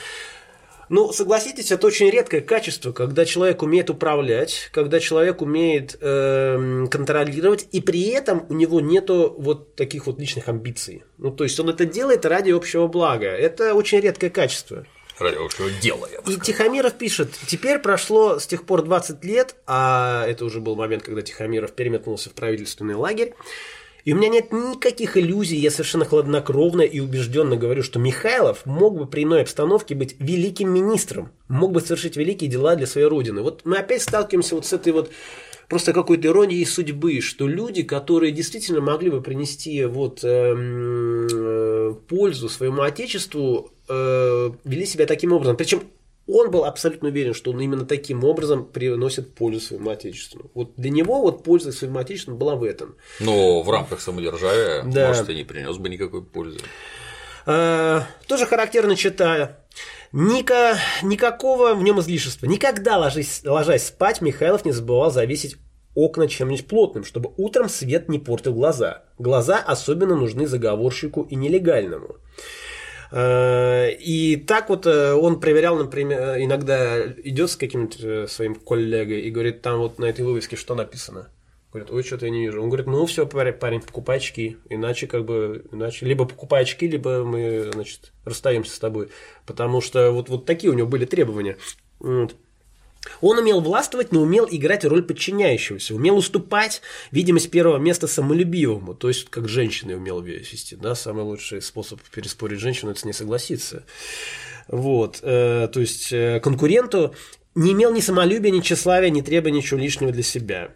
Speaker 2: Ну, согласитесь, это очень редкое качество, когда человек умеет управлять, когда человек умеет э, контролировать, и при этом у него нету вот таких вот личных амбиций. Ну, то есть он это делает ради общего блага. Это очень редкое качество
Speaker 1: ради общего дела.
Speaker 2: И Тихомиров пишет, теперь прошло с тех пор 20 лет, а это уже был момент, когда Тихомиров переметнулся в правительственный лагерь, и у меня нет никаких иллюзий, я совершенно хладнокровно и убежденно говорю, что Михайлов мог бы при иной обстановке быть великим министром, мог бы совершить великие дела для своей родины. Вот мы опять сталкиваемся вот с этой вот просто какой-то иронией судьбы, что люди, которые действительно могли бы принести вот э, э, пользу своему отечеству, э, вели себя таким образом. Причем он был абсолютно уверен, что он именно таким образом приносит пользу своему отечеству. Вот для него вот польза своему отечеству была в этом.
Speaker 1: Но в рамках самодержавия, да. может, и не принес бы никакой пользы.
Speaker 2: Э, тоже характерно читая. Ника, никакого в нем излишества. Никогда, ложись, ложась спать, Михайлов не забывал завесить окна чем-нибудь плотным, чтобы утром свет не портил глаза. Глаза особенно нужны заговорщику и нелегальному. Э, и так вот э, он проверял, например, иногда идет с каким-то э, своим коллегой и говорит, там вот на этой вывеске что написано. Говорит, ой, что-то я не вижу. Он говорит, ну все, парень, покупай очки. Иначе как бы, иначе либо покупай очки, либо мы, значит, расстаемся с тобой. Потому что вот, вот такие у него были требования. Вот. Он умел властвовать, но умел играть роль подчиняющегося, умел уступать видимость первого места самолюбивому, то есть как женщины умел вести, да, самый лучший способ переспорить женщину – это с ней согласиться. Вот, э, то есть э, конкуренту не имел ни самолюбия, ни тщеславия, ни требования ничего лишнего для себя.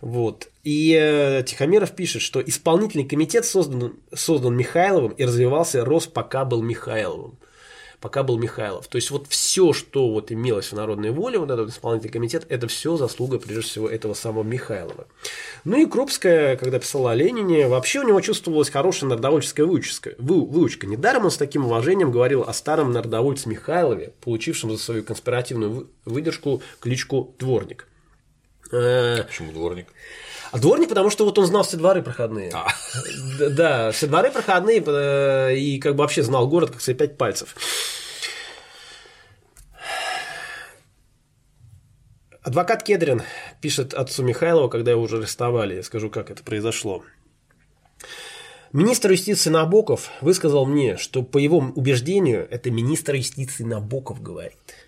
Speaker 2: Вот. И э, Тихомиров пишет, что исполнительный комитет создан, создан Михайловым и развивался, рос, пока был Михайловым пока был Михайлов. То есть вот все, что вот имелось в народной воле, вот этот исполнительный комитет, это все заслуга, прежде всего, этого самого Михайлова. Ну и Крупская, когда писала о Ленине, вообще у него чувствовалась хорошая народовольческая выучка. Вы, выучка. Недаром он с таким уважением говорил о старом народовольце Михайлове, получившем за свою конспиративную выдержку кличку Дворник.
Speaker 1: Э, Почему Дворник?
Speaker 2: А дворник, потому что вот он знал все дворы проходные. А. Да, все дворы проходные, э, и как бы вообще знал город как свои пять пальцев. Адвокат Кедрин пишет отцу Михайлова, когда его уже арестовали. Я скажу, как это произошло. Министр юстиции Набоков высказал мне, что по его убеждению это министр юстиции Набоков говорит.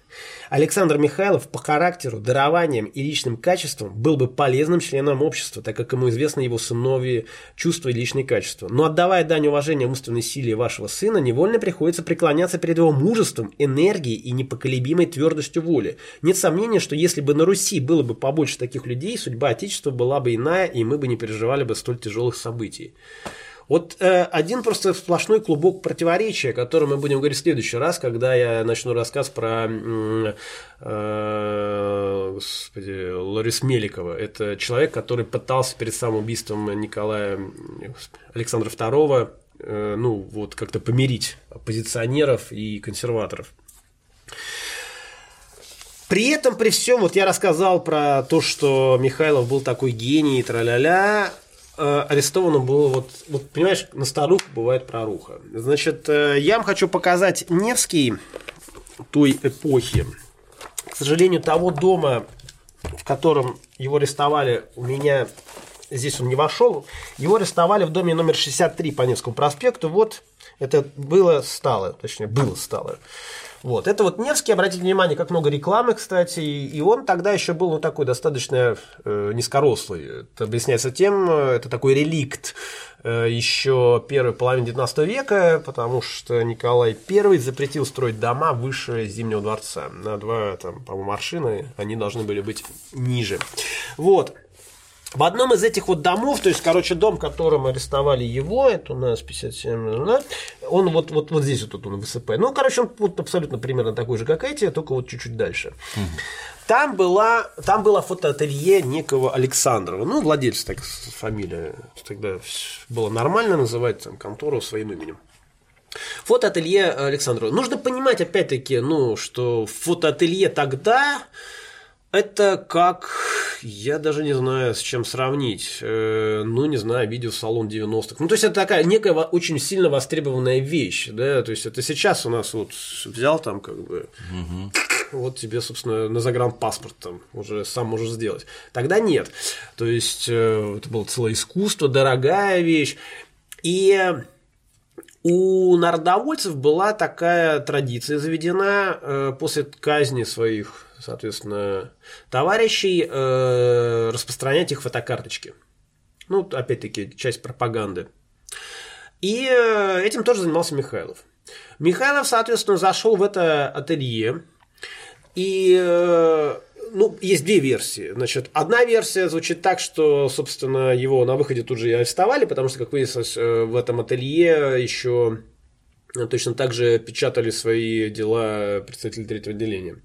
Speaker 2: Александр Михайлов по характеру, дарованиям и личным качествам был бы полезным членом общества, так как ему известно его сыновье чувства и личные качества. Но отдавая дань уважения умственной силе вашего сына, невольно приходится преклоняться перед его мужеством, энергией и непоколебимой твердостью воли. Нет сомнения, что если бы на Руси было бы побольше таких людей, судьба Отечества была бы иная, и мы бы не переживали бы столь тяжелых событий. Вот э, один просто сплошной клубок противоречия, о котором мы будем говорить в следующий раз, когда я начну рассказ про э, господи, Ларис Меликова. Это человек, который пытался перед самым убийством Николая Александра II э, ну, вот как-то помирить оппозиционеров и консерваторов. При этом, при всем, вот я рассказал про то, что Михайлов был такой гений, тра-ля-ля, Э, арестовано было вот, вот, понимаешь, на старуху бывает проруха. Значит, э, я вам хочу показать Невский той эпохи. К сожалению, того дома котором его арестовали, у меня здесь он не вошел, его арестовали в доме номер 63 по Невскому проспекту. Вот это было стало, точнее, было стало. Вот. Это вот Невский, обратите внимание, как много рекламы, кстати, и он тогда еще был ну, такой достаточно э, низкорослый. Это объясняется тем, э, это такой реликт э, еще первой половины 19 века, потому что Николай I запретил строить дома выше Зимнего дворца. На два, там, по-моему, аршины они должны были быть ниже. Вот. В одном из этих вот домов, то есть, короче, дом, которым арестовали его, это у нас 57, да, он вот, вот, вот здесь вот он ВСП. Ну, короче, он вот абсолютно примерно такой же, как эти, только вот чуть-чуть дальше. Там, была, там было фотоателье некого Александрова, ну, владельца так фамилия, тогда было нормально называть там контору своим именем. Фотоателье Александрова. Нужно понимать, опять-таки, ну, что фотоателье тогда это как, я даже не знаю, с чем сравнить. Э, ну, не знаю, видеосалон 90-х. Ну, то есть, это такая некая очень сильно востребованная вещь, да, то есть, это сейчас у нас вот взял там как бы, угу. вот тебе, собственно, на загранпаспорт там уже сам можешь сделать. Тогда нет. То есть, э, это было целое искусство, дорогая вещь. И у народовольцев была такая традиция заведена э, после казни своих соответственно, товарищей, э, распространять их фотокарточки. Ну, опять-таки, часть пропаганды. И э, этим тоже занимался Михайлов. Михайлов, соответственно, зашел в это ателье. И э, ну, есть две версии. Значит, одна версия звучит так, что, собственно, его на выходе тут же и арестовали, потому что, как выяснилось, в этом ателье еще точно так же печатали свои дела представители третьего отделения.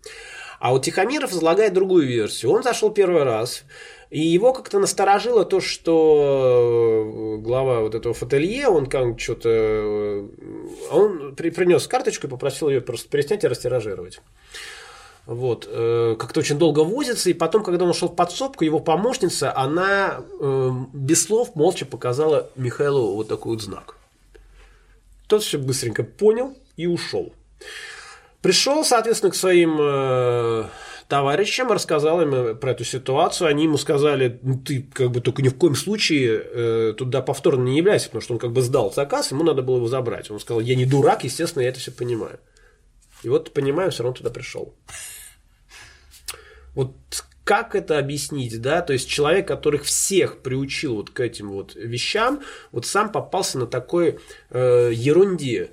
Speaker 2: А вот Тихомиров излагает другую версию. Он зашел первый раз, и его как-то насторожило то, что э, глава вот этого фотелье, он как что-то... Э, он принес карточку и попросил ее просто переснять и растиражировать. Вот, э, как-то очень долго возится, и потом, когда он ушел в подсобку, его помощница, она без слов молча показала Михаилу вот такой вот знак. Тот все быстренько понял и ушел. Пришел, соответственно, к своим э, товарищам, рассказал им э, про эту ситуацию. Они ему сказали, ну ты как бы только ни в коем случае э, туда повторно не являйся, потому что он как бы сдал заказ, ему надо было его забрать. Он сказал, я не дурак, естественно, я это все понимаю. И вот понимаю, все равно туда пришел. Вот как это объяснить, да, то есть человек, которых всех приучил вот к этим вот вещам, вот сам попался на такой э, ерунде.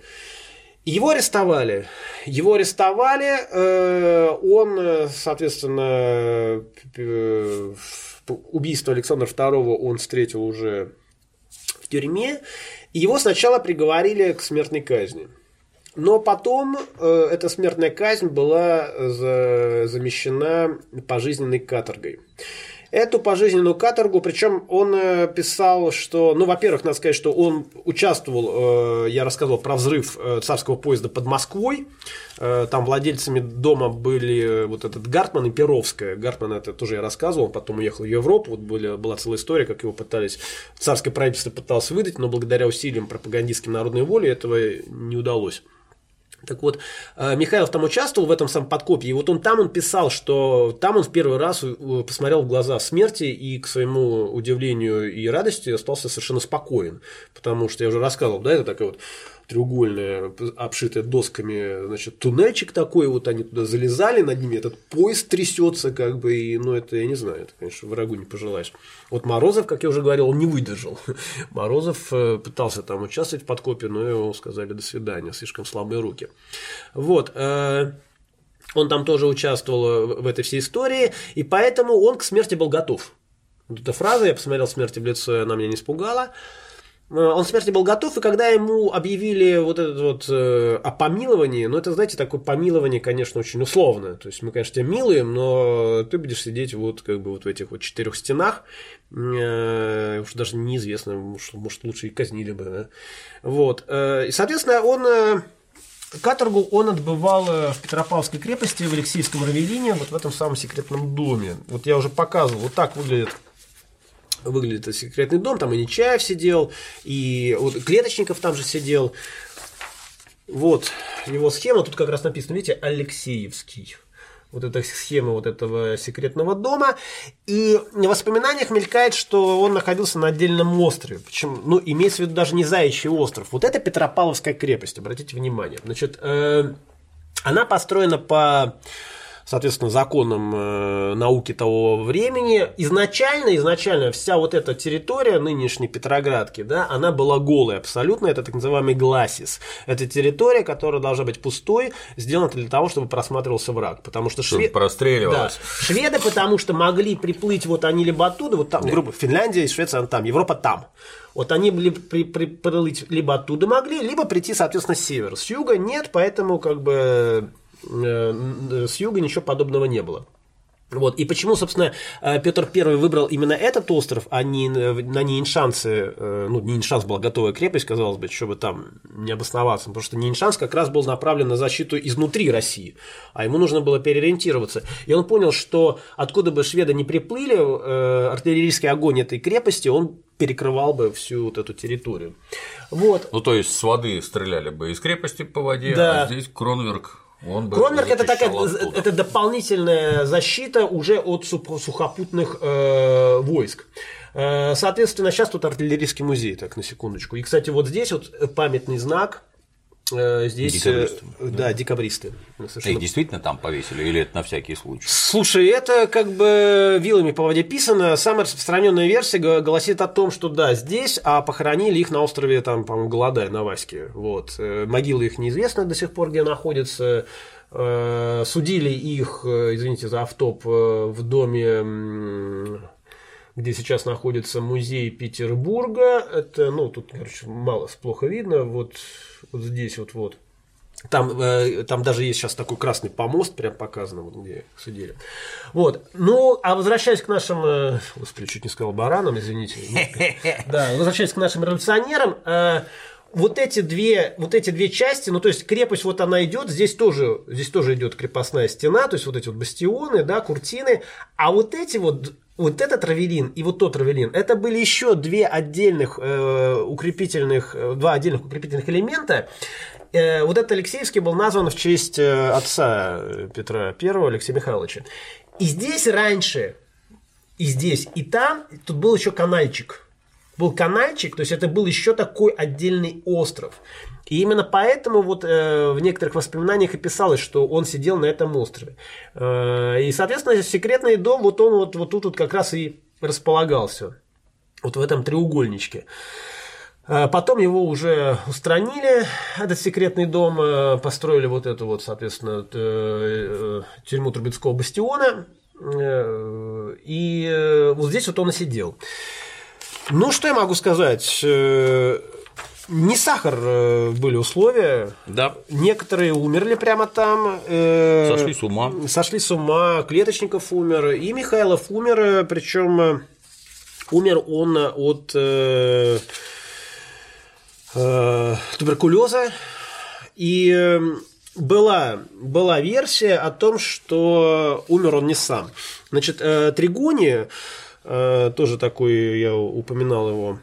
Speaker 2: Его арестовали. Его арестовали. Э, он, соответственно, э, убийство Александра II он встретил уже в тюрьме. Его сначала приговорили к смертной казни. Но потом э, эта смертная казнь была замещена пожизненной каторгой эту пожизненную каторгу, причем он э, писал, что, ну, во-первых, надо сказать, что он участвовал, э, я рассказывал про взрыв э, царского поезда под Москвой, там владельцами дома были вот этот Гартман и Перовская. Гартман это тоже я рассказывал, он потом уехал в Европу, вот были, была целая история, как его пытались, царское правительство пыталось выдать, но благодаря усилиям пропагандистским народной воли этого не удалось. Так вот, э, Михайлов там участвовал в этом самом подкопе, и вот он там он писал, что там он в первый раз посмотрел в глаза смерти и, к своему удивлению и радости, остался совершенно спокоен, потому что я уже рассказывал, да, это такая вот треугольная, обшитая досками, значит, туннельчик такой, вот они туда залезали, над ними этот поезд трясется, как бы, и, ну, это, я не знаю, это, конечно, врагу не пожелаешь. Вот Морозов, как я уже говорил, он не выдержал. Морозов э, пытался там участвовать в подкопе, но ему сказали до свидания, слишком слабые руки. Вот. Э, он там тоже участвовал в этой всей истории, и поэтому он к смерти был готов. Вот эта фраза, я посмотрел смерти в лицо, она меня не испугала. Э, он смерти был готов, и когда ему объявили вот это вот э, о помиловании, ну это, знаете, такое помилование, конечно, очень условное. То есть мы, конечно, тебя милуем, но ты будешь сидеть вот как бы вот в этих вот четырех стенах, э, уж даже неизвестно, может, может лучше и казнили бы. Да? Вот. Э, и, соответственно, он... Э, Каторгу он отбывал э, в Петропавловской крепости, в Алексеевском Равелине, вот в этом самом секретном доме. Вот я уже показывал, вот так выглядит выглядит это секретный дом, там и Нечаев сидел, и вот Клеточников там же сидел. Вот его схема, тут как раз написано, видите, Алексеевский. вот эта схема вот этого секретного дома. И в воспоминаниях мелькает, что он находился на отдельном острове. Причем, ну, имеется в виду даже не Заячий остров. Вот это Петропавловская крепость, обратите внимание. Значит, э, она построена по соответственно, законам э, науки того времени. Изначально, изначально вся вот эта территория нынешней Петроградки, да, она была голой абсолютно, это так называемый гласис. Это территория, которая должна быть пустой, сделана для того, чтобы просматривался враг, потому что
Speaker 1: шведы... простреливалось.
Speaker 2: Да, шведы, потому что могли приплыть, вот они либо оттуда, вот там, грубо, Финляндия, Швеция, она там, Европа там. Вот они были при, при, прилыть либо оттуда могли, либо прийти, соответственно, с севера. С юга нет, поэтому как бы с юга ничего подобного не было. Вот. И почему, собственно, э, Петр I выбрал именно этот остров, а не на Нейншансе, э, ну, Нейншанс была готовая крепость, казалось бы, чтобы там не обосноваться, потому что Нейншанс как раз был направлен на защиту изнутри России, а ему нужно было переориентироваться. И он понял, что откуда бы шведы не приплыли, артиллерийский огонь этой крепости, он перекрывал бы всю вот эту территорию. Вот.
Speaker 1: Ну, то есть с воды стреляли бы из крепости по воде, да. а здесь Кронверк
Speaker 2: он Кронверк это такая это дополнительная защита уже от сухопутных э, войск. Э, соответственно, сейчас тут артиллерийский музей, так на секундочку. И, кстати, вот здесь вот памятный знак здесь, декабристы. Э, да, да декабристы.
Speaker 1: Совершенно... Их действительно там повесили, или это на всякий случай?
Speaker 2: Слушай, это как бы вилами по воде писано. Самая распространенная версия гласит о том, что да, здесь, а похоронили их на острове, там, по-моему, Голодай, на Ваське. Вот. Э, могилы их неизвестны до сих пор, где находятся. Судили их, извините за автоп, в доме где сейчас находится музей Петербурга. Это, ну, тут, короче, мало, плохо видно. Вот, вот здесь вот, вот. Там, э, там даже есть сейчас такой красный помост, прям показано, вот где судили. Вот. Ну, а возвращаясь к нашим, э, господи, чуть не сказал баранам, извините. Да, возвращаясь к нашим революционерам, э, вот эти две, вот эти две части, ну то есть крепость вот она идет, здесь тоже, здесь тоже идет крепостная стена, то есть вот эти вот бастионы, да, куртины, а вот эти вот вот этот равелин и вот тот равелин, это были еще две отдельных э, укрепительных, э, два отдельных укрепительных элемента. Э, вот этот Алексеевский был назван в честь э, отца Петра I, Алексея Михайловича. И здесь раньше, и здесь, и там, тут был еще канальчик. Был канальчик, то есть это был еще такой отдельный остров. И именно поэтому вот э, в некоторых воспоминаниях и писалось, что он сидел на этом острове. Э, и, соответственно, секретный дом, вот он вот, вот тут вот как раз и располагался. Вот в этом треугольничке. Э, потом его уже устранили, этот секретный дом, э, построили вот эту вот, соответственно, тюрьму Трубецкого бастиона, и вот здесь вот он и сидел. Ну, что я могу сказать? Не сахар э, были условия.
Speaker 1: Да.
Speaker 2: Некоторые умерли прямо там. Э,
Speaker 1: сошли с ума.
Speaker 2: Сошли с ума. Клеточников умер. И Михайлов умер. Причем э, умер он от э, э, туберкулеза. И была, была версия о том, что умер он не сам. Значит, э, Тригони, э, тоже такой, я упоминал его,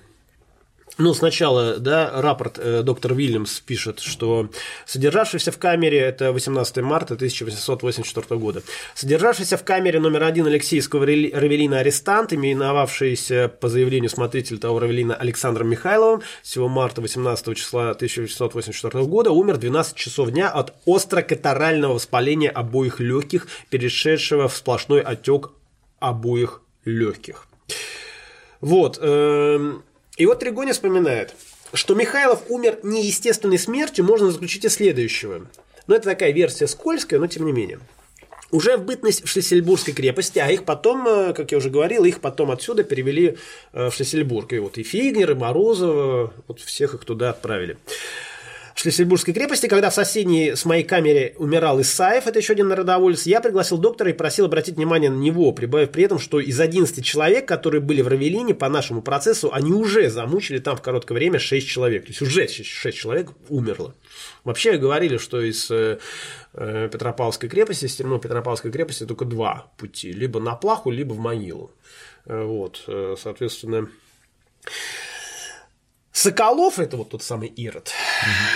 Speaker 2: ну, сначала, да, рапорт э, доктор Вильямс пишет, что содержавшийся в камере, это 18 марта 1884 года, содержавшийся в камере номер один Алексейского Равелина арестант, именовавшийся по заявлению смотрителя того Равелина Александром Михайловым, всего марта 18 числа 1884 года, умер 12 часов дня от острокатарального воспаления обоих легких, перешедшего в сплошной отек обоих легких. Вот. Э и вот Тригони вспоминает, что Михайлов умер неестественной смертью, можно заключить из следующего. Но это такая версия скользкая, но тем не менее. Уже в бытность в Шлиссельбургской крепости, а их потом, э, как я уже говорил, их потом отсюда перевели э, в Шлиссельбург. И вот и Фигнер, и Морозова, вот всех их туда отправили. Шлиссельбургской крепости, когда в соседней с моей камере умирал Исаев, это еще один народоволец, я пригласил доктора и просил обратить внимание на него, прибавив при этом, что из 11 человек, которые были в Равелине по нашему процессу, они уже замучили там в короткое время 6 человек. То есть уже 6 человек умерло. Вообще говорили, что из э, э, Петропавловской крепости, из тюрьмы Петропавловской крепости только два пути. Либо на Плаху, либо в могилу. Э, вот, соответственно... Соколов, это вот тот самый Ирод,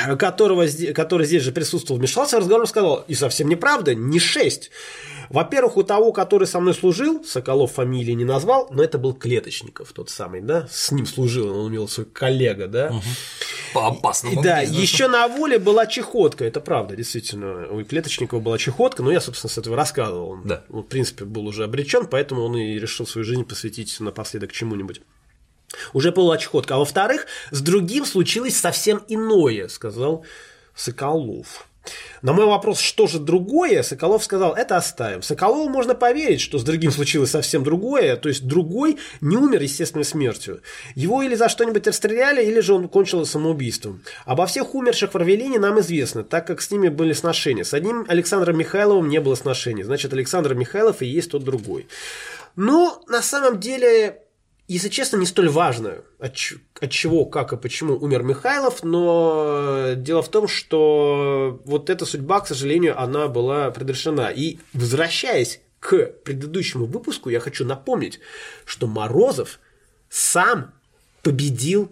Speaker 2: угу. которого, который здесь же присутствовал, вмешался в разговор и сказал, и совсем неправда, не шесть. Во-первых, у того, который со мной служил, Соколов фамилии не назвал, но это был Клеточников, тот самый, да, с ним служил, он имел свой коллега, да. Угу.
Speaker 1: По опасному
Speaker 2: Да,
Speaker 1: бизнесу.
Speaker 2: еще на воле была чехотка, это правда, действительно. У Клеточникова была чехотка, но я, собственно, с этого рассказывал. Он,
Speaker 1: Да.
Speaker 2: он, в принципе, был уже обречен, поэтому он и решил свою жизнь посвятить напоследок чему-нибудь. Уже была чехотка. А во-вторых, с другим случилось совсем иное, сказал Соколов. На мой вопрос, что же другое, Соколов сказал, это оставим. Соколову можно поверить, что с другим случилось совсем другое, то есть другой не умер естественной смертью. Его или за что-нибудь расстреляли, или же он кончил самоубийством. Обо всех умерших в Равелине нам известно, так как с ними были сношения. С одним Александром Михайловым не было сношений, значит, Александр Михайлов и есть тот другой. Но на самом деле если честно, не столь важно, от, от чего, как и почему умер Михайлов, но дело в том, что вот эта судьба, к сожалению, она была предрешена. И возвращаясь к предыдущему выпуску, я хочу напомнить, что Морозов сам победил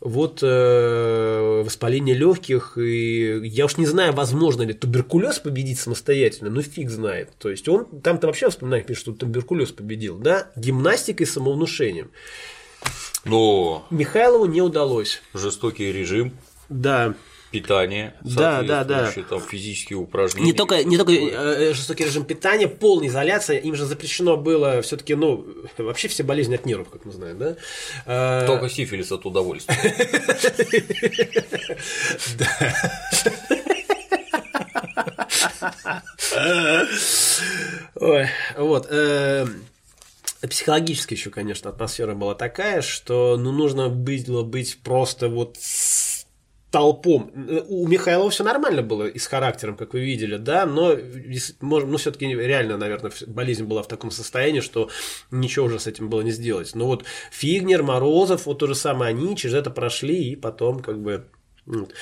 Speaker 2: вот э, воспаление легких, и я уж не знаю, возможно ли туберкулез победить самостоятельно, ну фиг знает. То есть он там-то вообще вспоминает, пишет, что туберкулез победил, да, гимнастикой и самовнушением.
Speaker 1: Но
Speaker 2: Михайлову не удалось.
Speaker 1: жестокий режим,
Speaker 2: Да.
Speaker 1: Питание,
Speaker 2: Да, да, да.
Speaker 1: там физические упражнения.
Speaker 2: Не только, не только э, жестокий режим питания, полная изоляция, им же запрещено было все-таки, ну, вообще все болезни от нервов, как мы знаем, да? Э,
Speaker 1: Только сифилис от удовольствия.
Speaker 2: Ой, вот. э, Психологически еще, конечно, атмосфера была такая, что ну, нужно было быть просто вот толпом. У Михайлова все нормально было и с характером, как вы видели, да, но может, ну, все-таки реально, наверное, болезнь была в таком состоянии, что ничего уже с этим было не сделать. Но вот Фигнер, Морозов, вот то же самое, они через это прошли и потом как бы... вот.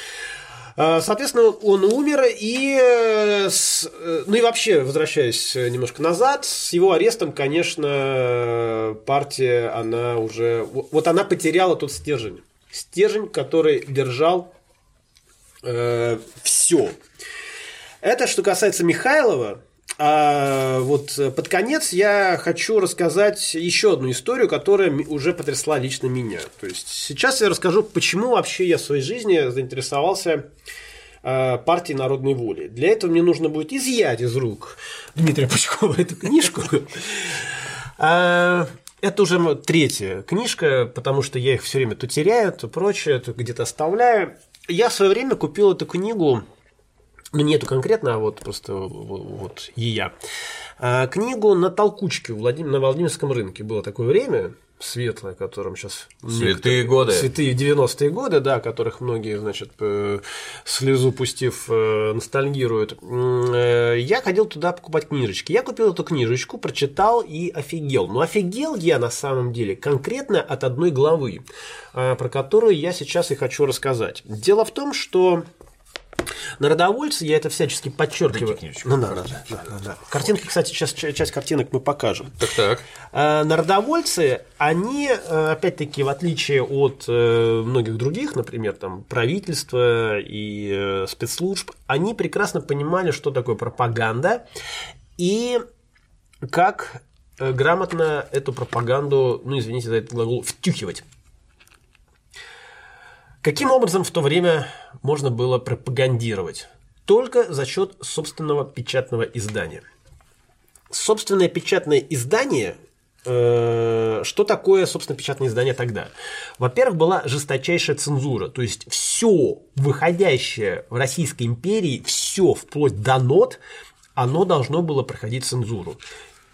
Speaker 2: А, Соответственно, он умер, и, э, э, ну и вообще, возвращаясь э, немножко назад, с его арестом, конечно, партия, она уже, вот она потеряла тот стержень, стержень, который держал все. Это что касается Михайлова. А вот э, под конец я хочу рассказать еще одну историю, которая уже потрясла лично меня. То есть сейчас я расскажу, почему вообще я в своей жизни заинтересовался э, партией народной воли. Для этого мне нужно будет изъять из рук Дмитрия Пучкова эту книжку. А, Это уже третья книжка, потому что я их все время то теряю, то прочее, то где-то оставляю. Я в свое время купил эту книгу ну, не эту конкретно, а вот просто вот, вот ее. А, книгу на толкучке на Владимирском рынке. Было такое время светлое, о котором сейчас...
Speaker 1: Святые годы.
Speaker 2: Святые 90-е годы, да, о которых многие, значит, э, слезу пустив, э, ностальгируют. Э, Я ходил туда покупать книжечки. Я купил эту книжечку, прочитал и офигел. Но офигел я на самом деле конкретно от одной главы, про которую я сейчас и хочу рассказать. Дело в том, что Народовольцы, я это всячески подчеркиваю. Ну да, да, да, да, да. Картинки, кстати, сейчас ча- часть картинок мы покажем.
Speaker 1: Так так.
Speaker 2: А, Народовольцы, они, э, опять-таки, в отличие от э, многих других, например, там, правительства и э, спецслужб, они прекрасно понимали, что такое пропаганда и как грамотно эту пропаганду, ну, извините за этот глагол, втюхивать. Каким образом в то время можно было пропагандировать? Только за счет собственного печатного издания. Собственное печатное издание э, что такое, собственно, печатное издание тогда? Во-первых, была жесточайшая цензура. То есть все выходящее в Российской империи, все вплоть до нот, оно должно было проходить цензуру.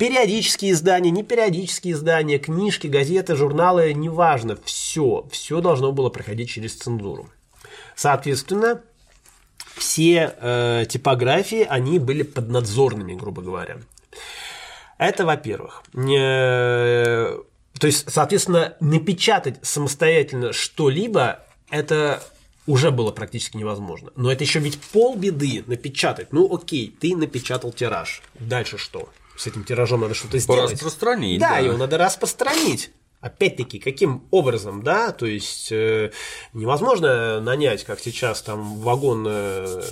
Speaker 2: Периодические издания, не периодические издания, книжки, газеты, журналы, неважно, все, все должно было проходить через цензуру. Соответственно, все э, типографии, они были поднадзорными, грубо говоря. Это, во-первых. Э, То есть, соответственно, напечатать самостоятельно что-либо, это уже было практически невозможно. Но это еще ведь полбеды напечатать. Ну, окей, ты напечатал тираж. Дальше что? С этим тиражом надо что-то сделать.
Speaker 1: Распространить.
Speaker 2: Да, его надо распространить. Опять-таки, каким образом, да, то есть э, невозможно нанять, как сейчас, там вагон э,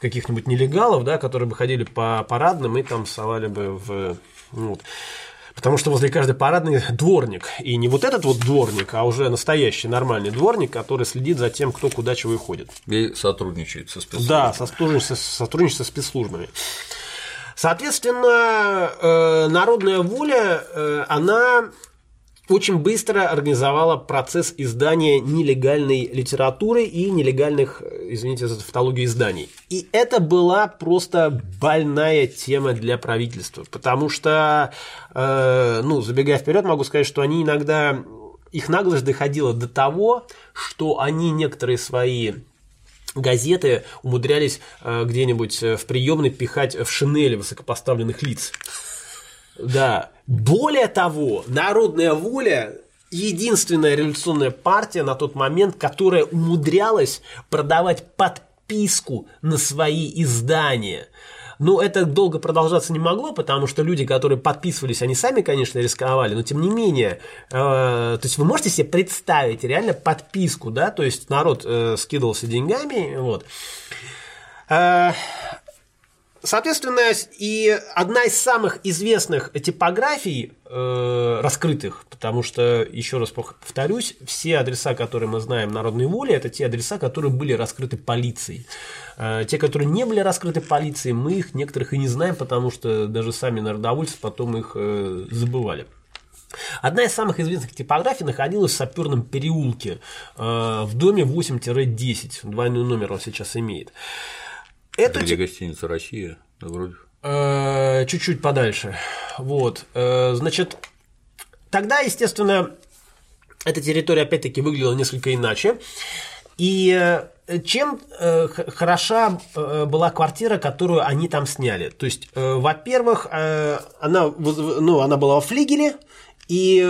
Speaker 2: каких-нибудь нелегалов, да, которые бы ходили по парадным и там совали бы в... ну, вот. Потому что возле каждой парадной дворник. И не вот этот вот дворник, а уже настоящий нормальный дворник, который следит за тем, кто куда чего и ходит.
Speaker 1: И сотрудничает со спецслужбами.
Speaker 2: Да, сотрудничает, сотрудничает со спецслужбами. Соответственно, э, народная воля, э, она очень быстро организовала процесс издания нелегальной литературы и нелегальных, извините за тавтологию, изданий. И это была просто больная тема для правительства, потому что, э, ну, забегая вперед, могу сказать, что они иногда их наглость доходила до того, что они некоторые свои газеты умудрялись э, где-нибудь в приемной пихать в шинели высокопоставленных лиц. Да. Более того, народная воля единственная революционная партия на тот момент, которая умудрялась продавать подписку на свои издания. Но это долго продолжаться не могло, потому что люди, которые подписывались, они сами, конечно, рисковали, но тем не менее, э, то есть вы можете себе представить реально подписку, да, то есть народ э, скидывался деньгами, вот. Э, Соответственно, и одна из самых известных типографий э, раскрытых, потому что, еще раз повторюсь, все адреса, которые мы знаем народной воли, это те адреса, которые были раскрыты полицией. Э, те, которые не были раскрыты полицией, мы их некоторых и не знаем, потому что даже сами народовольцы потом их э, забывали. Одна из самых известных типографий находилась в саперном переулке в доме 8-10, двойной номер он сейчас имеет.
Speaker 1: Это где гостиница Россия, вроде.
Speaker 2: Э, чуть-чуть подальше. Вот. Э, значит, тогда, естественно, эта территория опять-таки выглядела несколько иначе. И э, чем хороша была квартира, которую они там сняли? То есть, во-первых, она, ну, она была во флигеле, и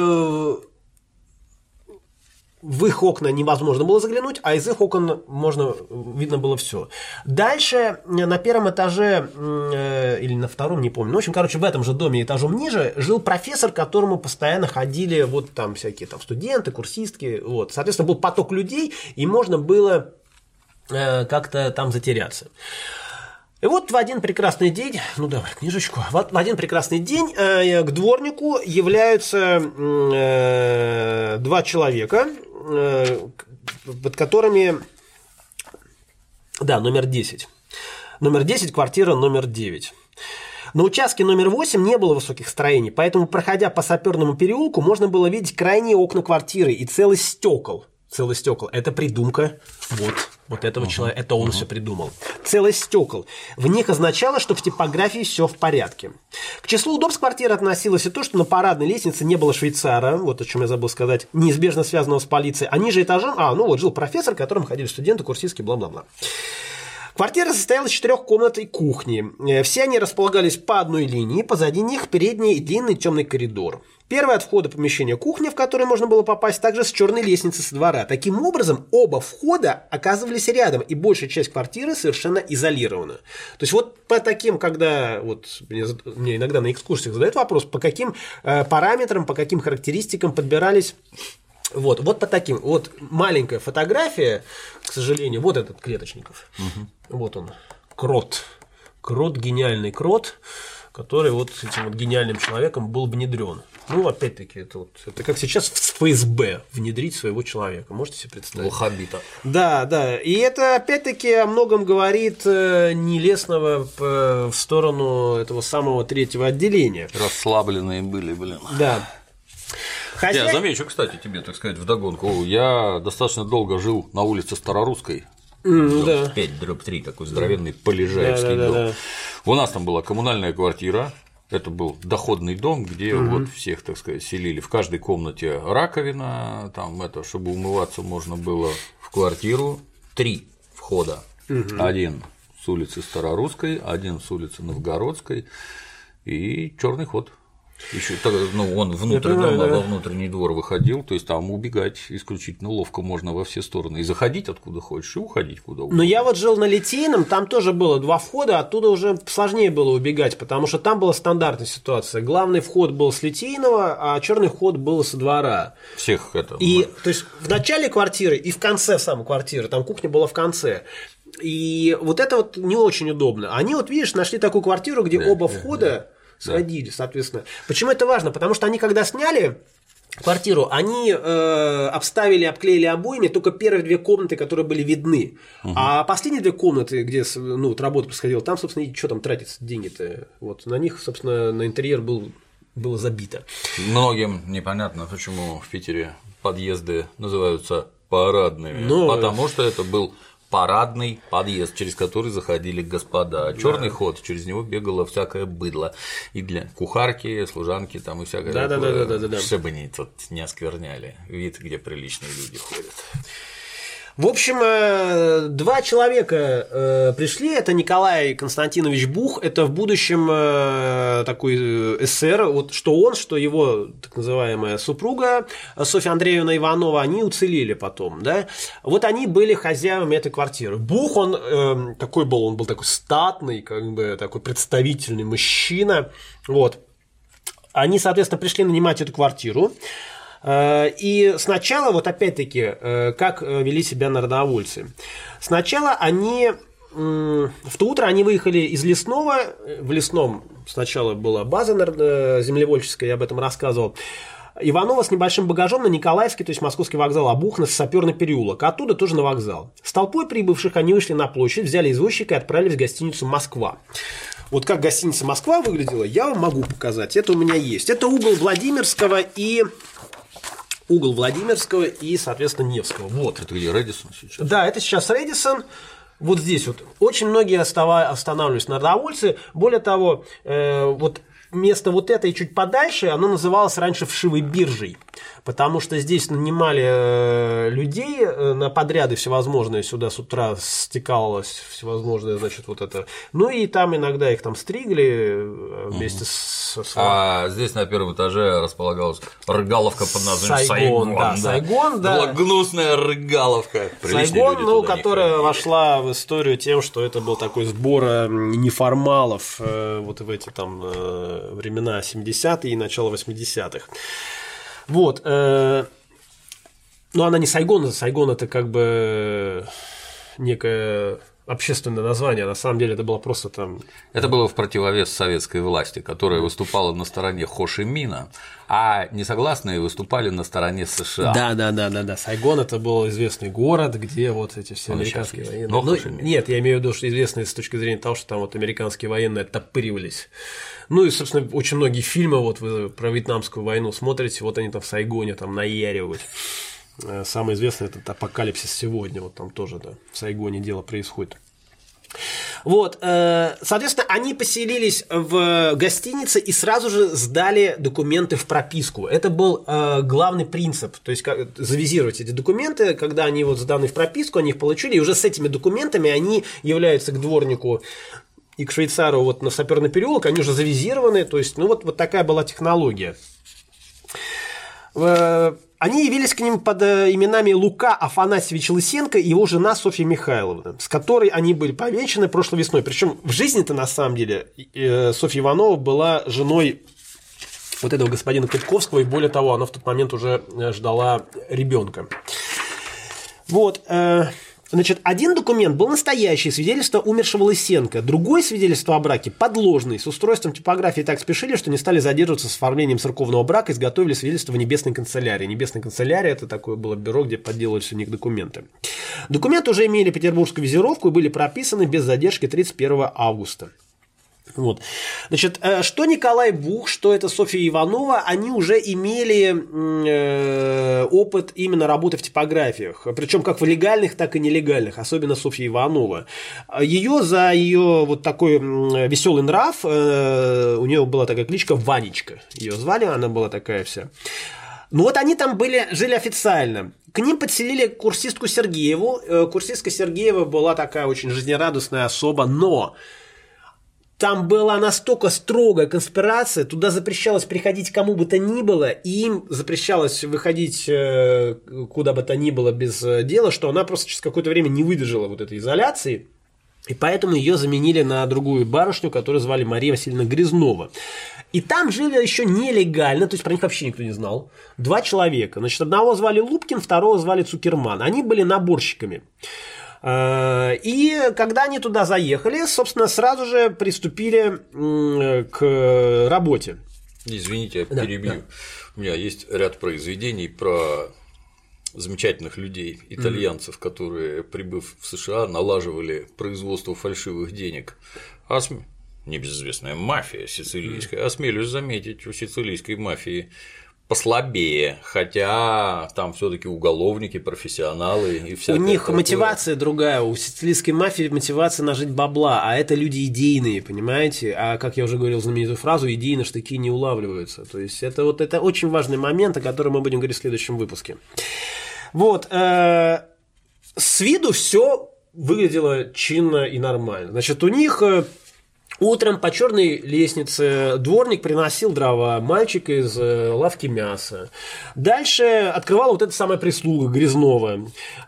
Speaker 2: в их окна невозможно было заглянуть, а из их окон можно видно было все. Дальше на первом этаже э, или на втором, не помню. Ну, в общем, короче, в этом же доме этажом ниже жил профессор, к которому постоянно ходили вот там всякие там студенты, курсистки. Вот. Соответственно, был поток людей, и можно было э, как-то там затеряться. И вот в один прекрасный день, ну давай книжечку, в один прекрасный день э, к дворнику являются э, два человека, Э, под которыми... Да, номер 10. Номер 10, квартира номер 9. На участке номер 8 не было высоких строений, поэтому, проходя по саперному переулку, можно было видеть крайние окна квартиры и целый стекол целый стекол. Это придумка вот, вот этого uh-huh. человека. Это он uh-huh. все придумал. Целый стекол. В них означало, что в типографии все в порядке. К числу удобств квартиры относилось и то, что на парадной лестнице не было швейцара, вот о чем я забыл сказать, неизбежно связанного с полицией, а ниже этажом, а, ну вот жил профессор, к которому ходили студенты, курсистки, бла-бла-бла. Квартира состояла из четырех комнат и кухни. Э, все они располагались по одной линии, позади них передний и длинный темный коридор. Первое от входа помещения кухня, в которое можно было попасть, также с черной лестницы со двора. Таким образом, оба входа оказывались рядом, и большая часть квартиры совершенно изолирована. То есть вот по таким, когда вот мне, мне иногда на экскурсиях задают вопрос, по каким э, параметрам, по каким характеристикам подбирались вот, вот по таким. Вот маленькая фотография, к сожалению, вот этот Клеточников. Угу. Вот он, крот. Крот, гениальный крот, который вот с этим вот гениальным человеком был внедрен. Ну, опять-таки, это, вот, это как сейчас в ФСБ внедрить своего человека. Можете себе представить?
Speaker 1: Лохабита.
Speaker 2: Да, да. И это, опять-таки, о многом говорит э, Нелестного в сторону этого самого третьего отделения.
Speaker 1: Расслабленные были, блин.
Speaker 2: Да.
Speaker 1: Хозяй... Я замечу, кстати, тебе, так сказать, вдогонку. Я достаточно долго жил на улице Старорусской. Mm, да. 5 дробь 3, такой здоровенный полежаевский да, да, дом. Да, да. У нас там была коммунальная квартира, это был доходный дом, где угу. вот всех, так сказать, селили. В каждой комнате раковина, там это, чтобы умываться можно было в квартиру. Три входа. Угу. Один с улицы Старорусской, один с улицы Новгородской и черный ход. Еще, ну, он внутрь понимаю, дома, да. во внутренний двор выходил, то есть там убегать исключительно ловко можно во все стороны. И заходить откуда хочешь, и уходить куда угодно.
Speaker 2: Но я вот жил на Литейном, там тоже было два входа, оттуда уже сложнее было убегать, потому что там была стандартная ситуация. Главный вход был с Литейного, а черный вход был со двора.
Speaker 1: Всех это.
Speaker 2: И, то есть, в начале квартиры и в конце самой квартиры, там кухня была в конце И вот это вот не очень удобно. Они вот, видишь, нашли такую квартиру, где оба входа сходили, соответственно. Почему это важно? Потому что они когда сняли квартиру, они э, обставили, обклеили обоями только первые две комнаты, которые были видны. Угу. А последние две комнаты, где ну, вот работа происходила, там, собственно, и что там тратится деньги-то. Вот на них, собственно, на интерьер был, было забито.
Speaker 1: Многим непонятно, почему в Питере подъезды называются парадными. Но... Потому что это был парадный подъезд, через который заходили господа. А черный да. ход, через него бегало всякое быдло. И для кухарки, служанки там и всякое
Speaker 2: да, такое. Да, да, да, да, да.
Speaker 1: Чтобы они тут не оскверняли вид, где приличные люди ходят.
Speaker 2: В общем, э, два человека э, пришли. Это Николай Константинович Бух. Это в будущем э, такой СССР. Вот что он, что его так называемая супруга Софья Андреевна Иванова, они уцелели потом. Да? Вот они были хозяевами этой квартиры. Бух, он такой был, он был такой статный, как бы такой представительный мужчина. Вот. Они, соответственно, пришли нанимать эту квартиру. Э, и сначала, вот опять-таки, э, как э, вели себя народовольцы. Сначала они в то утро они выехали из Лесного, в Лесном сначала была база землевольческая, я об этом рассказывал, Иванова с небольшим багажом на Николаевский, то есть московский вокзал Обухна, саперный переулок, оттуда тоже на вокзал. С толпой прибывших они вышли на площадь, взяли извозчика и отправились в гостиницу «Москва». Вот как гостиница «Москва» выглядела, я вам могу показать. Это у меня есть. Это угол Владимирского и угол Владимирского и, соответственно, Невского. Вот.
Speaker 1: Это где Редисон сейчас?
Speaker 2: Да, это сейчас Редисон. Вот здесь вот очень многие останавливались народовольцы. Более того, э, вот место вот это и чуть подальше, оно называлось раньше вшивой биржей потому что здесь нанимали э, людей э, на подряды всевозможные, сюда с утра стекалось всевозможное, значит, вот это. Ну и там иногда их там стригли э, вместе с...
Speaker 1: с... А здесь на первом этаже располагалась рыгаловка под названием Сайгон. Сайгон, да.
Speaker 2: Сайгон, да.
Speaker 1: Была гнусная рыгаловка.
Speaker 2: Сайгон, ну, которая вошла в историю тем, что это был такой сбор неформалов вот в эти там времена 70-е и начало 80-х. Вот. Э, но она не Сайгон, Сайгон это как бы некое общественное название, на самом деле это было просто там…
Speaker 1: Это было в противовес советской власти, которая выступала на стороне Хошимина, а несогласные выступали на стороне США.
Speaker 2: Да, да, да, да, да. Сайгон это был известный город, где вот эти все Он американские военные. Но ну, нет, я имею в виду, что известный с точки зрения того, что там вот американские военные оттопыривались. Ну и, собственно, очень многие фильмы, вот вы про Вьетнамскую войну смотрите, вот они там в Сайгоне там наяривают. Э, самый известный этот апокалипсис сегодня, вот там тоже, да, в Сайгоне дело происходит. Вот, э, соответственно, они поселились в гостинице и сразу же сдали документы в прописку. Это был э, главный принцип, то есть завизировать эти документы, когда они вот сданы в прописку, они их получили, и уже с этими документами они являются к дворнику и к швейцару вот на саперный переулок, они уже завизированы, то есть, ну вот, вот такая была технология. Они явились к ним под э, именами Лука Афанасьевич Лысенко и его жена Софья Михайловна, с которой они были повенчаны прошлой весной. Причем в жизни-то на самом деле э, Софья Иванова была женой вот этого господина Кутковского, и более того, она в тот момент уже э, ждала ребенка. Вот. Значит, один документ был настоящий, свидетельство умершего Лысенко. Другое свидетельство о браке подложный. С устройством типографии так спешили, что не стали задерживаться с оформлением церковного брака, изготовили свидетельство в Небесной канцелярии. Небесная канцелярия – это такое было бюро, где подделывались у них документы. Документы уже имели петербургскую визировку и были прописаны без задержки 31 августа. Вот. Значит, э, что Николай Бух, что это Софья Иванова, они уже имели э, опыт именно работы в типографиях, причем как в легальных, так и нелегальных, особенно Софья Иванова. Ее за ее вот такой веселый нрав, э, у нее была такая кличка Ванечка, ее звали, она была такая вся. Ну вот они там были, жили официально. К ним подселили курсистку Сергееву. Курсистка Сергеева была такая очень жизнерадостная особа, но там была настолько строгая конспирация, туда запрещалось приходить кому бы то ни было, и им запрещалось выходить э, куда бы то ни было без э, дела, что она просто через какое-то время не выдержала вот этой изоляции. И поэтому ее заменили на другую барышню, которую звали Мария Васильевна Грязнова. И там жили еще нелегально, то есть про них вообще никто не знал, два человека. Значит, одного звали Лупкин, второго звали Цукерман. Они были наборщиками. И когда они туда заехали, собственно, сразу же приступили к работе.
Speaker 1: Извините, я перебью. Да, да. У меня есть ряд произведений про замечательных людей, итальянцев, mm-hmm. которые, прибыв в США, налаживали производство фальшивых денег. Осм... Небезызвестная мафия сицилийская. Осмелюсь заметить, у сицилийской мафии послабее, хотя там все-таки уголовники, профессионалы и
Speaker 2: все. У них такое. мотивация другая, у сицилийской мафии мотивация нажить бабла, а это люди идейные, понимаете? А как я уже говорил знаменитую фразу, идейно штыки не улавливаются. То есть это вот это очень важный момент, о котором мы будем говорить в следующем выпуске. Вот. Э, с виду все выглядело чинно и нормально. Значит, у них э, Утром по черной лестнице дворник приносил дрова, мальчик из э, лавки мяса. Дальше открывала вот эта самая прислуга Грязнова.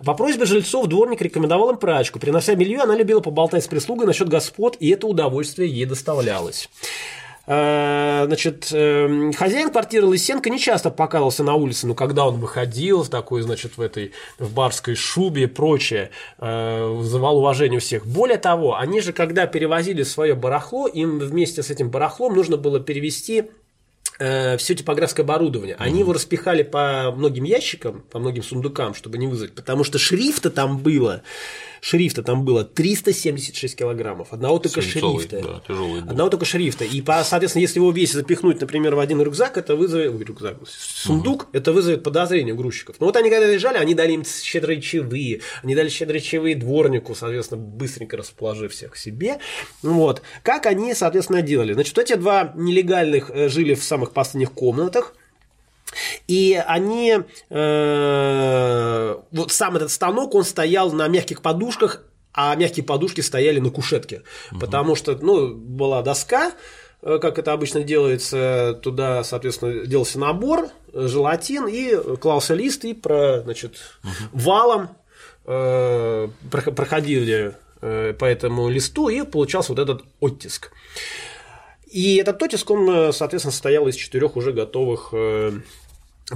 Speaker 2: По просьбе жильцов дворник рекомендовал им прачку. Принося белье, она любила поболтать с прислугой насчет господ, и это удовольствие ей доставлялось. Э, значит, эм, хозяин квартиры Лысенко не часто показывался на улице, но когда он выходил в такой, значит, в этой в барской шубе и прочее, э, вызывал уважение у всех. Более того, они же, когда перевозили свое барахло, им вместе с этим барахлом нужно было перевести э, все типографское оборудование. Они его распихали по многим ящикам, по многим сундукам, чтобы не вызвать, потому что шрифта там было шрифта там было 376 килограммов. Одного только Свинцовый, шрифта. Да, тяжелый был. Одного только шрифта. И, соответственно, если его весь запихнуть, например, в один рюкзак, это вызовет... Рюкзак, сундук, угу. это вызовет подозрение у грузчиков. Но вот они когда лежали, они дали им щедрые чаевые. Они дали щедрые чаевые дворнику, соответственно, быстренько расположив всех к себе. Вот. Как они, соответственно, делали? Значит, эти два нелегальных э, жили в самых последних комнатах. И они, э, вот сам этот станок, он стоял на мягких подушках, а мягкие подушки стояли на кушетке. Угу. Потому что, ну, была доска, э, как это обычно делается, туда, соответственно, делался набор, желатин, и клался лист, и про, значит, угу. валом э, проходили э, по этому листу, и получался вот этот оттиск. И этот оттиск, он, э, соответственно, состоял из четырех уже готовых э,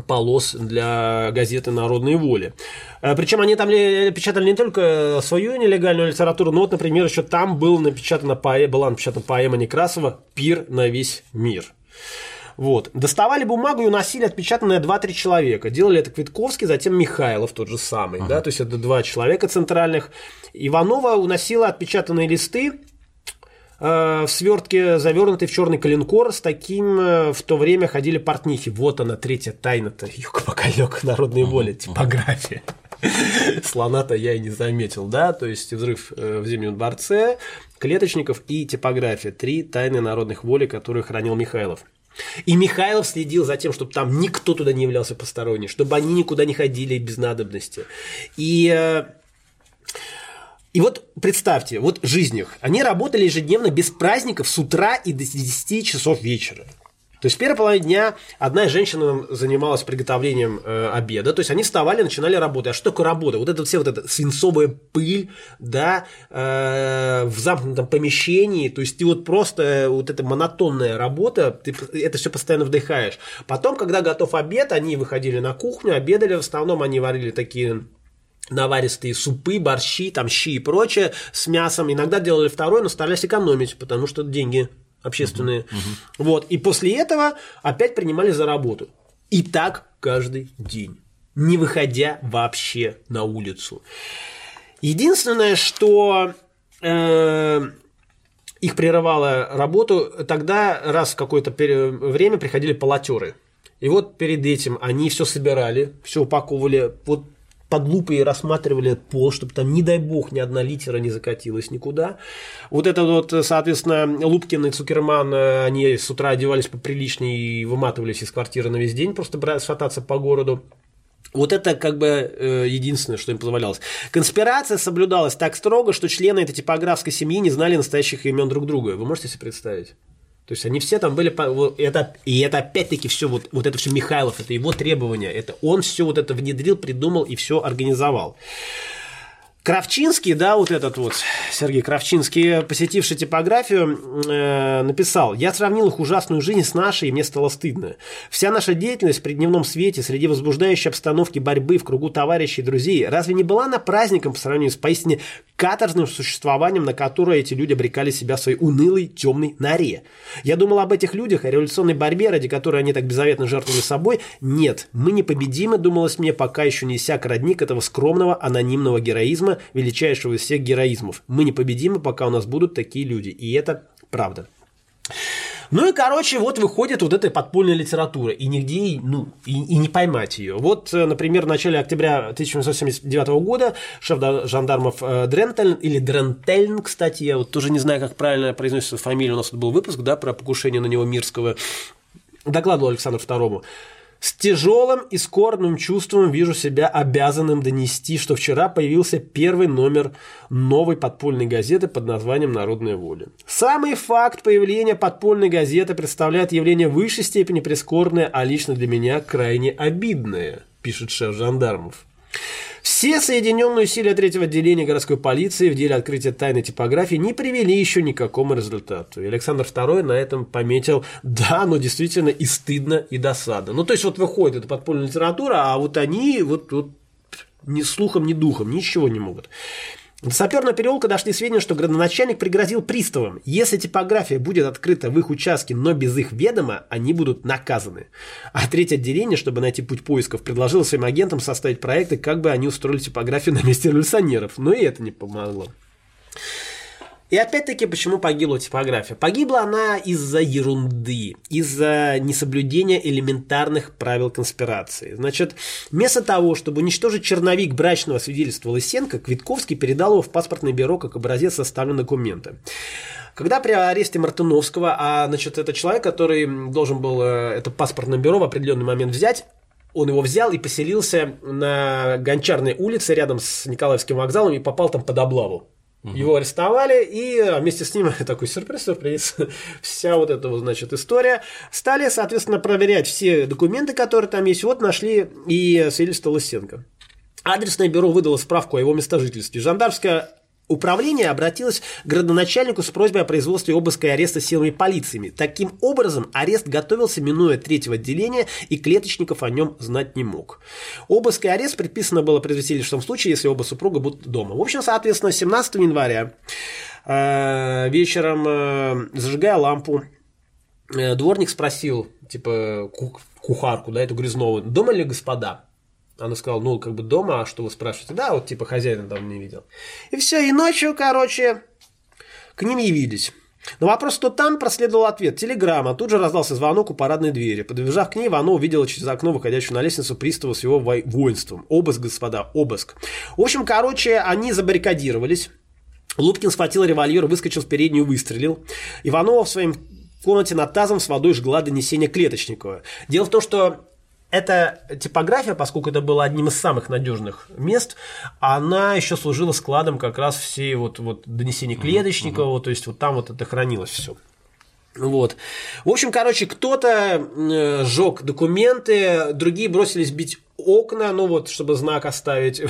Speaker 2: полос для газеты «Народные воли». Э, Причем они там печатали не только свою нелегальную литературу, но вот, например, еще там был напечатана была напечатана поэма Некрасова «Пир на весь мир». Вот. Доставали бумагу и уносили отпечатанное 2-3 человека. Делали это Квитковский, затем Михайлов тот же самый. Ага. Да? То есть это два человека центральных. Иванова уносила отпечатанные листы, в свертке, завернутый в черный коленкор, с таким э, в то время ходили портнихи. Вот она, третья тайна-то, юг-покалек народной воли, типография. Слона-то я и не заметил, да, то есть взрыв э, в Зимнем дворце, клеточников и типография. Три тайны народных воли, которые хранил Михайлов. И Михайлов следил за тем, чтобы там никто туда не являлся посторонний, чтобы они никуда не ходили без надобности. И и вот представьте, вот жизнь их. Они работали ежедневно без праздников с утра и до 10 часов вечера. То есть в первой половине дня одна женщина занималась приготовлением э, обеда, то есть они вставали, начинали работать. А что такое работа? Вот это все вот эта свинцовая пыль, да, э, в замкнутом помещении, то есть ты вот просто э, вот эта монотонная работа, ты это все постоянно вдыхаешь. Потом, когда готов обед, они выходили на кухню, обедали, в основном они варили такие наваристые супы, борщи, там щи и прочее с мясом. Иногда делали второй, но старались экономить, потому что деньги общественные. Uh-huh, uh-huh. Вот. И после этого опять принимали за работу. И так каждый день, не выходя вообще на улицу. Единственное, что э, их прерывало работу, тогда раз в какое-то время приходили полотеры. И вот перед этим они все собирали, все упаковывали. Вот под лупой рассматривали пол, чтобы там, не дай бог, ни одна литера не закатилась никуда. Вот это вот, соответственно, Лупкин и Цукерман, э, они с утра одевались поприличнее и выматывались из квартиры на весь день, просто шататься по городу. Вот это как бы э, единственное, что им позволялось. Конспирация соблюдалась так строго, что члены этой типографской семьи не знали настоящих имен друг друга. Вы можете себе представить? То есть они все там были, это, и это опять-таки все, вот, вот это все Михайлов, это его требования, это он все вот это внедрил, придумал и все организовал. Кравчинский, да, вот этот вот Сергей Кравчинский, посетивший типографию, э, написал, я сравнил их ужасную жизнь с нашей, и мне стало стыдно. Вся наша деятельность при дневном свете, среди возбуждающей обстановки борьбы в кругу товарищей и друзей, разве не была на праздником по сравнению с поистине каторжным существованием, на которое эти люди обрекали себя в своей унылой темной норе? Я думал об этих людях, о революционной борьбе, ради которой они так беззаветно жертвовали собой. Нет, мы непобедимы, думалось мне, пока еще не иссяк родник этого скромного анонимного героизма, величайшего из всех героизмов. Мы непобедимы, пока у нас будут такие люди. И это правда. Ну и, короче, вот выходит вот эта подпольная литература, и нигде, ну, и, и не поймать ее. Вот, э, например, в начале октября 1979 года шеф жандармов э, Дрентельн, или Дрентельн, кстати, я вот тоже не знаю, как правильно произносится фамилия, у нас тут был выпуск, да, про покушение на него Мирского, докладывал Александру II. С тяжелым и скорбным чувством вижу себя обязанным донести, что вчера появился первый номер новой подпольной газеты под названием «Народная воля». Самый факт появления подпольной газеты представляет явление в высшей степени прискорбное, а лично для меня крайне обидное, пишет шеф жандармов. Все соединенные усилия третьего отделения городской полиции в деле открытия тайной типографии не привели еще ни к результату. И Александр II на этом пометил, да, но действительно и стыдно, и досадно. Ну, то есть, вот выходит эта подпольная литература, а вот они вот, вот ни слухом, ни духом, ничего не могут. До саперного переулка дошли сведения, что градоначальник пригрозил приставам. Если типография будет открыта в их участке, но без их ведома, они будут наказаны. А третье отделение, чтобы найти путь поисков, предложило своим агентам составить проекты, как бы они устроили типографию на месте революционеров. Но и это не помогло. И опять-таки, почему погибла типография? Погибла она из-за ерунды, из-за несоблюдения элементарных правил конспирации. Значит, вместо того, чтобы уничтожить черновик брачного свидетельства Лысенко, Квитковский передал его в паспортное бюро как образец составленного документа. Когда при аресте Мартыновского, а значит, это человек, который должен был э, это паспортное бюро в определенный момент взять, он его взял и поселился на Гончарной улице рядом с Николаевским вокзалом и попал там под облаву. Угу. Его арестовали, и вместе с ним такой сюрприз-сюрприз, вся вот эта, значит, история. Стали, соответственно, проверять все документы, которые там есть. Вот нашли и свидетельство Лысенко. Адресное бюро выдало справку о его местожительстве. Жандармская Управление обратилось к градоначальнику с просьбой о производстве обыска и ареста силами полициями. Таким образом, арест готовился, минуя третьего отделения, и Клеточников о нем знать не мог. Обыск и арест предписано было произвести лишь в том случае, если оба супруга будут дома. В общем, соответственно, 17 января э, вечером, э, зажигая лампу, э, дворник спросил, типа, кухарку, да, эту Грязнову, дома ли господа? Она сказала, ну, как бы дома, а что вы спрашиваете? Да, вот типа хозяина там не видел. И все, и ночью, короче, к ним явились. На вопрос, что там, проследовал ответ. Телеграмма. Тут же раздался звонок у парадной двери. Подбежав к ней, Иванова увидела через окно выходящего на лестницу пристава с его воинством. Обыск, господа, обыск. В общем, короче, они забаррикадировались. Лупкин схватил револьвер, выскочил в переднюю, выстрелил. Иванова в своем комнате над тазом с водой жгла донесение Клеточникова. Дело в том, что эта типография, поскольку это было одним из самых надежных мест, она еще служила складом как раз всей вот, вот донесений Клеточникова, uh-huh. то есть вот там вот это хранилось все. Вот. В общем, короче, кто-то э, сжег документы, другие бросились бить окна, ну вот, чтобы знак оставить.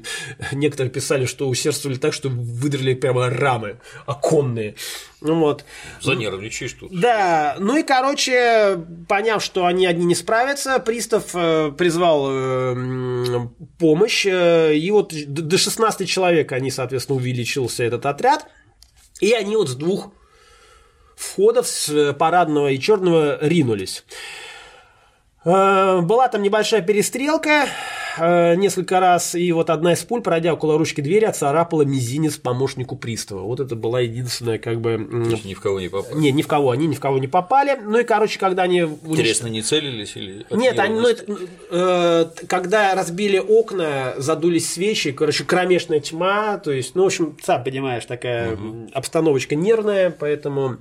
Speaker 2: Некоторые писали, что усердствовали так, что выдрали прямо рамы оконные. Ну вот.
Speaker 1: Занервничаешь тут.
Speaker 2: Да, ну и, короче, поняв, что они одни не справятся, пристав э, призвал э, помощь, э, и вот до 16 человек они, соответственно, увеличился этот отряд, и они вот с двух входов с парадного и черного ринулись. Э, была там небольшая перестрелка э, несколько раз, и вот одна из пуль, пройдя около ручки двери, отцарапала мизинец помощнику пристава. Вот это была единственная, как бы...
Speaker 1: ни в кого не попали?
Speaker 2: Не, ни в кого, они ни в кого не попали. Ну и, короче, когда они...
Speaker 1: Интересно, не целились или...
Speaker 2: Нет, они, ну, это, э, когда разбили окна, задулись свечи, короче, кромешная тьма, то есть, ну, в общем, сам понимаешь, такая угу. обстановочка нервная, поэтому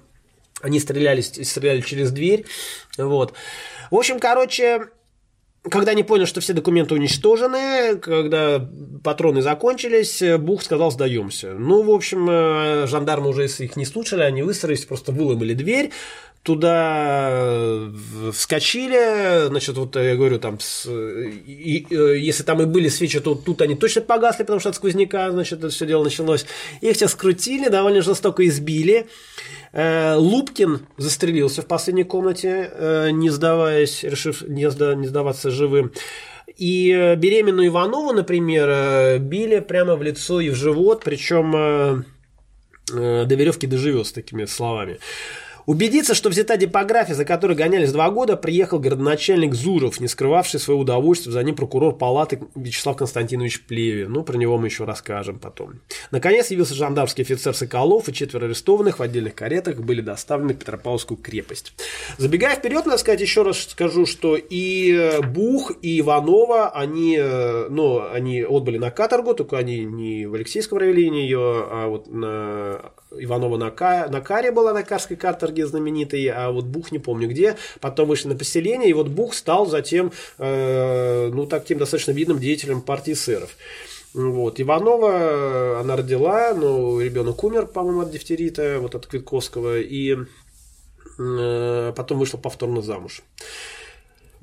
Speaker 2: они стреляли, стреляли через дверь, вот. В общем, короче, когда они поняли, что все документы уничтожены, когда патроны закончились, Бух сказал, сдаемся. Ну, в общем, э, жандармы уже их не слушали, они выстроились, просто выломали дверь, туда э, вскочили, значит, вот я говорю, там, с, и, и, если там и были свечи, то тут они точно погасли, потому что от сквозняка, значит, это все дело началось. Их сейчас скрутили, довольно жестоко избили. Э, Лупкин застрелился в последней комнате, э, не сдаваясь, решив не, сда, не сдаваться живым. И беременную Иванову, например, били прямо в лицо и в живот, причем до веревки доживет с такими словами. Убедиться, что взята депография, за которой гонялись два года, приехал городоначальник Зуров, не скрывавший своего удовольствия, за ним прокурор палаты Вячеслав Константинович Плеве. Ну, про него мы еще расскажем потом. Наконец явился жандармский офицер Соколов, и четверо арестованных в отдельных каретах были доставлены в Петропавловскую крепость. Забегая вперед, надо сказать, еще раз скажу, что и Бух, и Иванова, они, ну, они отбыли на каторгу, только они не в Алексейском районе ее, а вот на Иванова на, Ка, на Каре была на Карской каторге знаменитой, а вот Бух не помню где. Потом вышли на поселение, и вот Бух стал затем, э, ну, таким достаточно видным деятелем партии сэров. Вот. Иванова, она родила, но ребенок умер, по-моему, от дифтерита, вот от Квитковского, и э, потом вышла повторно замуж.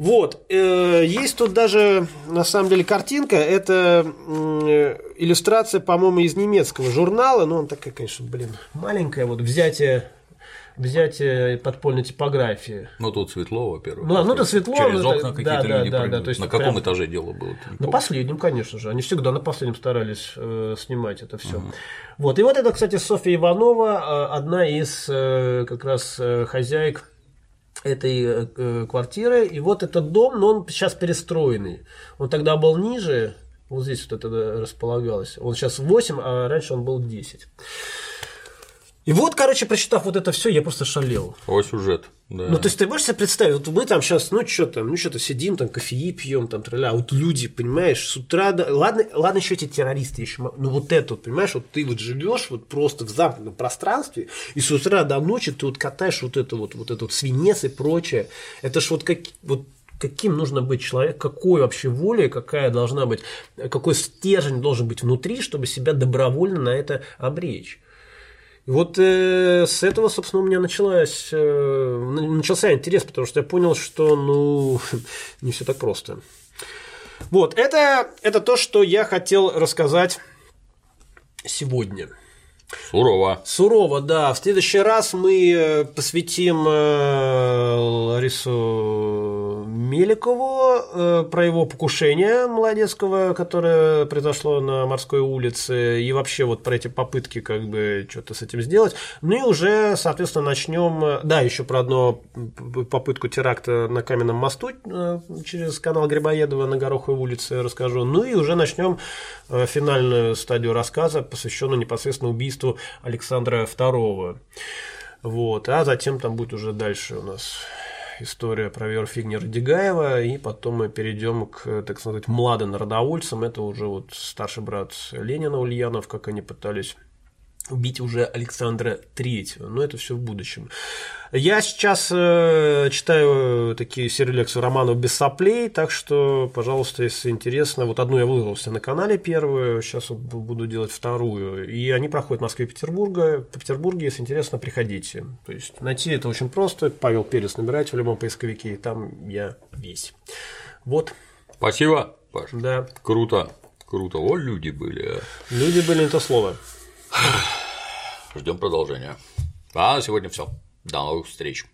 Speaker 2: Вот, э, есть тут даже, на самом деле, картинка, это э, иллюстрация, по-моему, из немецкого журнала, ну, он такая, конечно, блин, маленькая, вот, взятие взятие подпольной типографии.
Speaker 1: Ну, тут светло, во-первых.
Speaker 2: Ну, ну, это светло.
Speaker 1: Через окна какие-то да, люди да, да, то есть На каком прям... этаже дело было?
Speaker 2: На последнем, конечно же. Они всегда на последнем старались э, снимать это все. Угу. Вот. И вот это, кстати, Софья Иванова, э, одна из э, как раз э, хозяек этой э, э, квартиры. И вот этот дом, но он сейчас перестроенный. Он тогда был ниже, вот здесь вот это располагалось. Он сейчас 8, а раньше он был 10. И вот, короче, прочитав вот это все, я просто шалел.
Speaker 1: О, сюжет. Да.
Speaker 2: Ну, то есть, ты можешь себе представить, вот мы там сейчас, ну, что там, ну, что-то сидим, там, кофеи пьем, там, траля, а вот люди, понимаешь, с утра, да, ладно, ладно, еще эти террористы еще, ну, вот это вот, понимаешь, вот ты вот живешь вот просто в замкнутом пространстве, и с утра до ночи ты вот катаешь вот это вот, вот это вот свинец и прочее, это ж вот как, вот каким нужно быть человек, какой вообще воля, какая должна быть, какой стержень должен быть внутри, чтобы себя добровольно на это обречь. Вот э, с этого, собственно, у меня началась, э, начался интерес, потому что я понял, что ну не все так просто. Вот, это, это то, что я хотел рассказать сегодня.
Speaker 1: Сурово.
Speaker 2: Сурово, да. В следующий раз мы э, посвятим э, Ларису Меликову э, про его покушение молодецкого, которое произошло на морской улице, и вообще вот про эти попытки как бы что-то с этим сделать. Ну и уже, соответственно, начнем, да, еще про одну попытку теракта на Каменном мосту через канал Грибоедова на Гороховой улице расскажу. Ну и уже начнем финальную стадию рассказа, посвященную непосредственно убийству Александра II. Вот. А затем там будет уже дальше у нас история про Веру Фигнер Дегаева, и потом мы перейдем к, так сказать, младым народоульцам. Это уже вот старший брат Ленина Ульянов, как они пытались убить уже Александра Третьего. Но это все в будущем. Я сейчас э, читаю такие серилексы романов без соплей, так что, пожалуйста, если интересно, вот одну я выложился на канале первую, сейчас вот буду делать вторую. И они проходят в Москве и Петербурге. В Петербурге, если интересно, приходите. То есть найти это очень просто. Павел Перец набирайте в любом поисковике, и там я весь. Вот.
Speaker 1: Спасибо, Паш.
Speaker 2: Да.
Speaker 1: Круто. Круто. О, люди были. А.
Speaker 2: Люди были не то слово.
Speaker 1: Ждем продолжения. А на сегодня все. До новых встреч.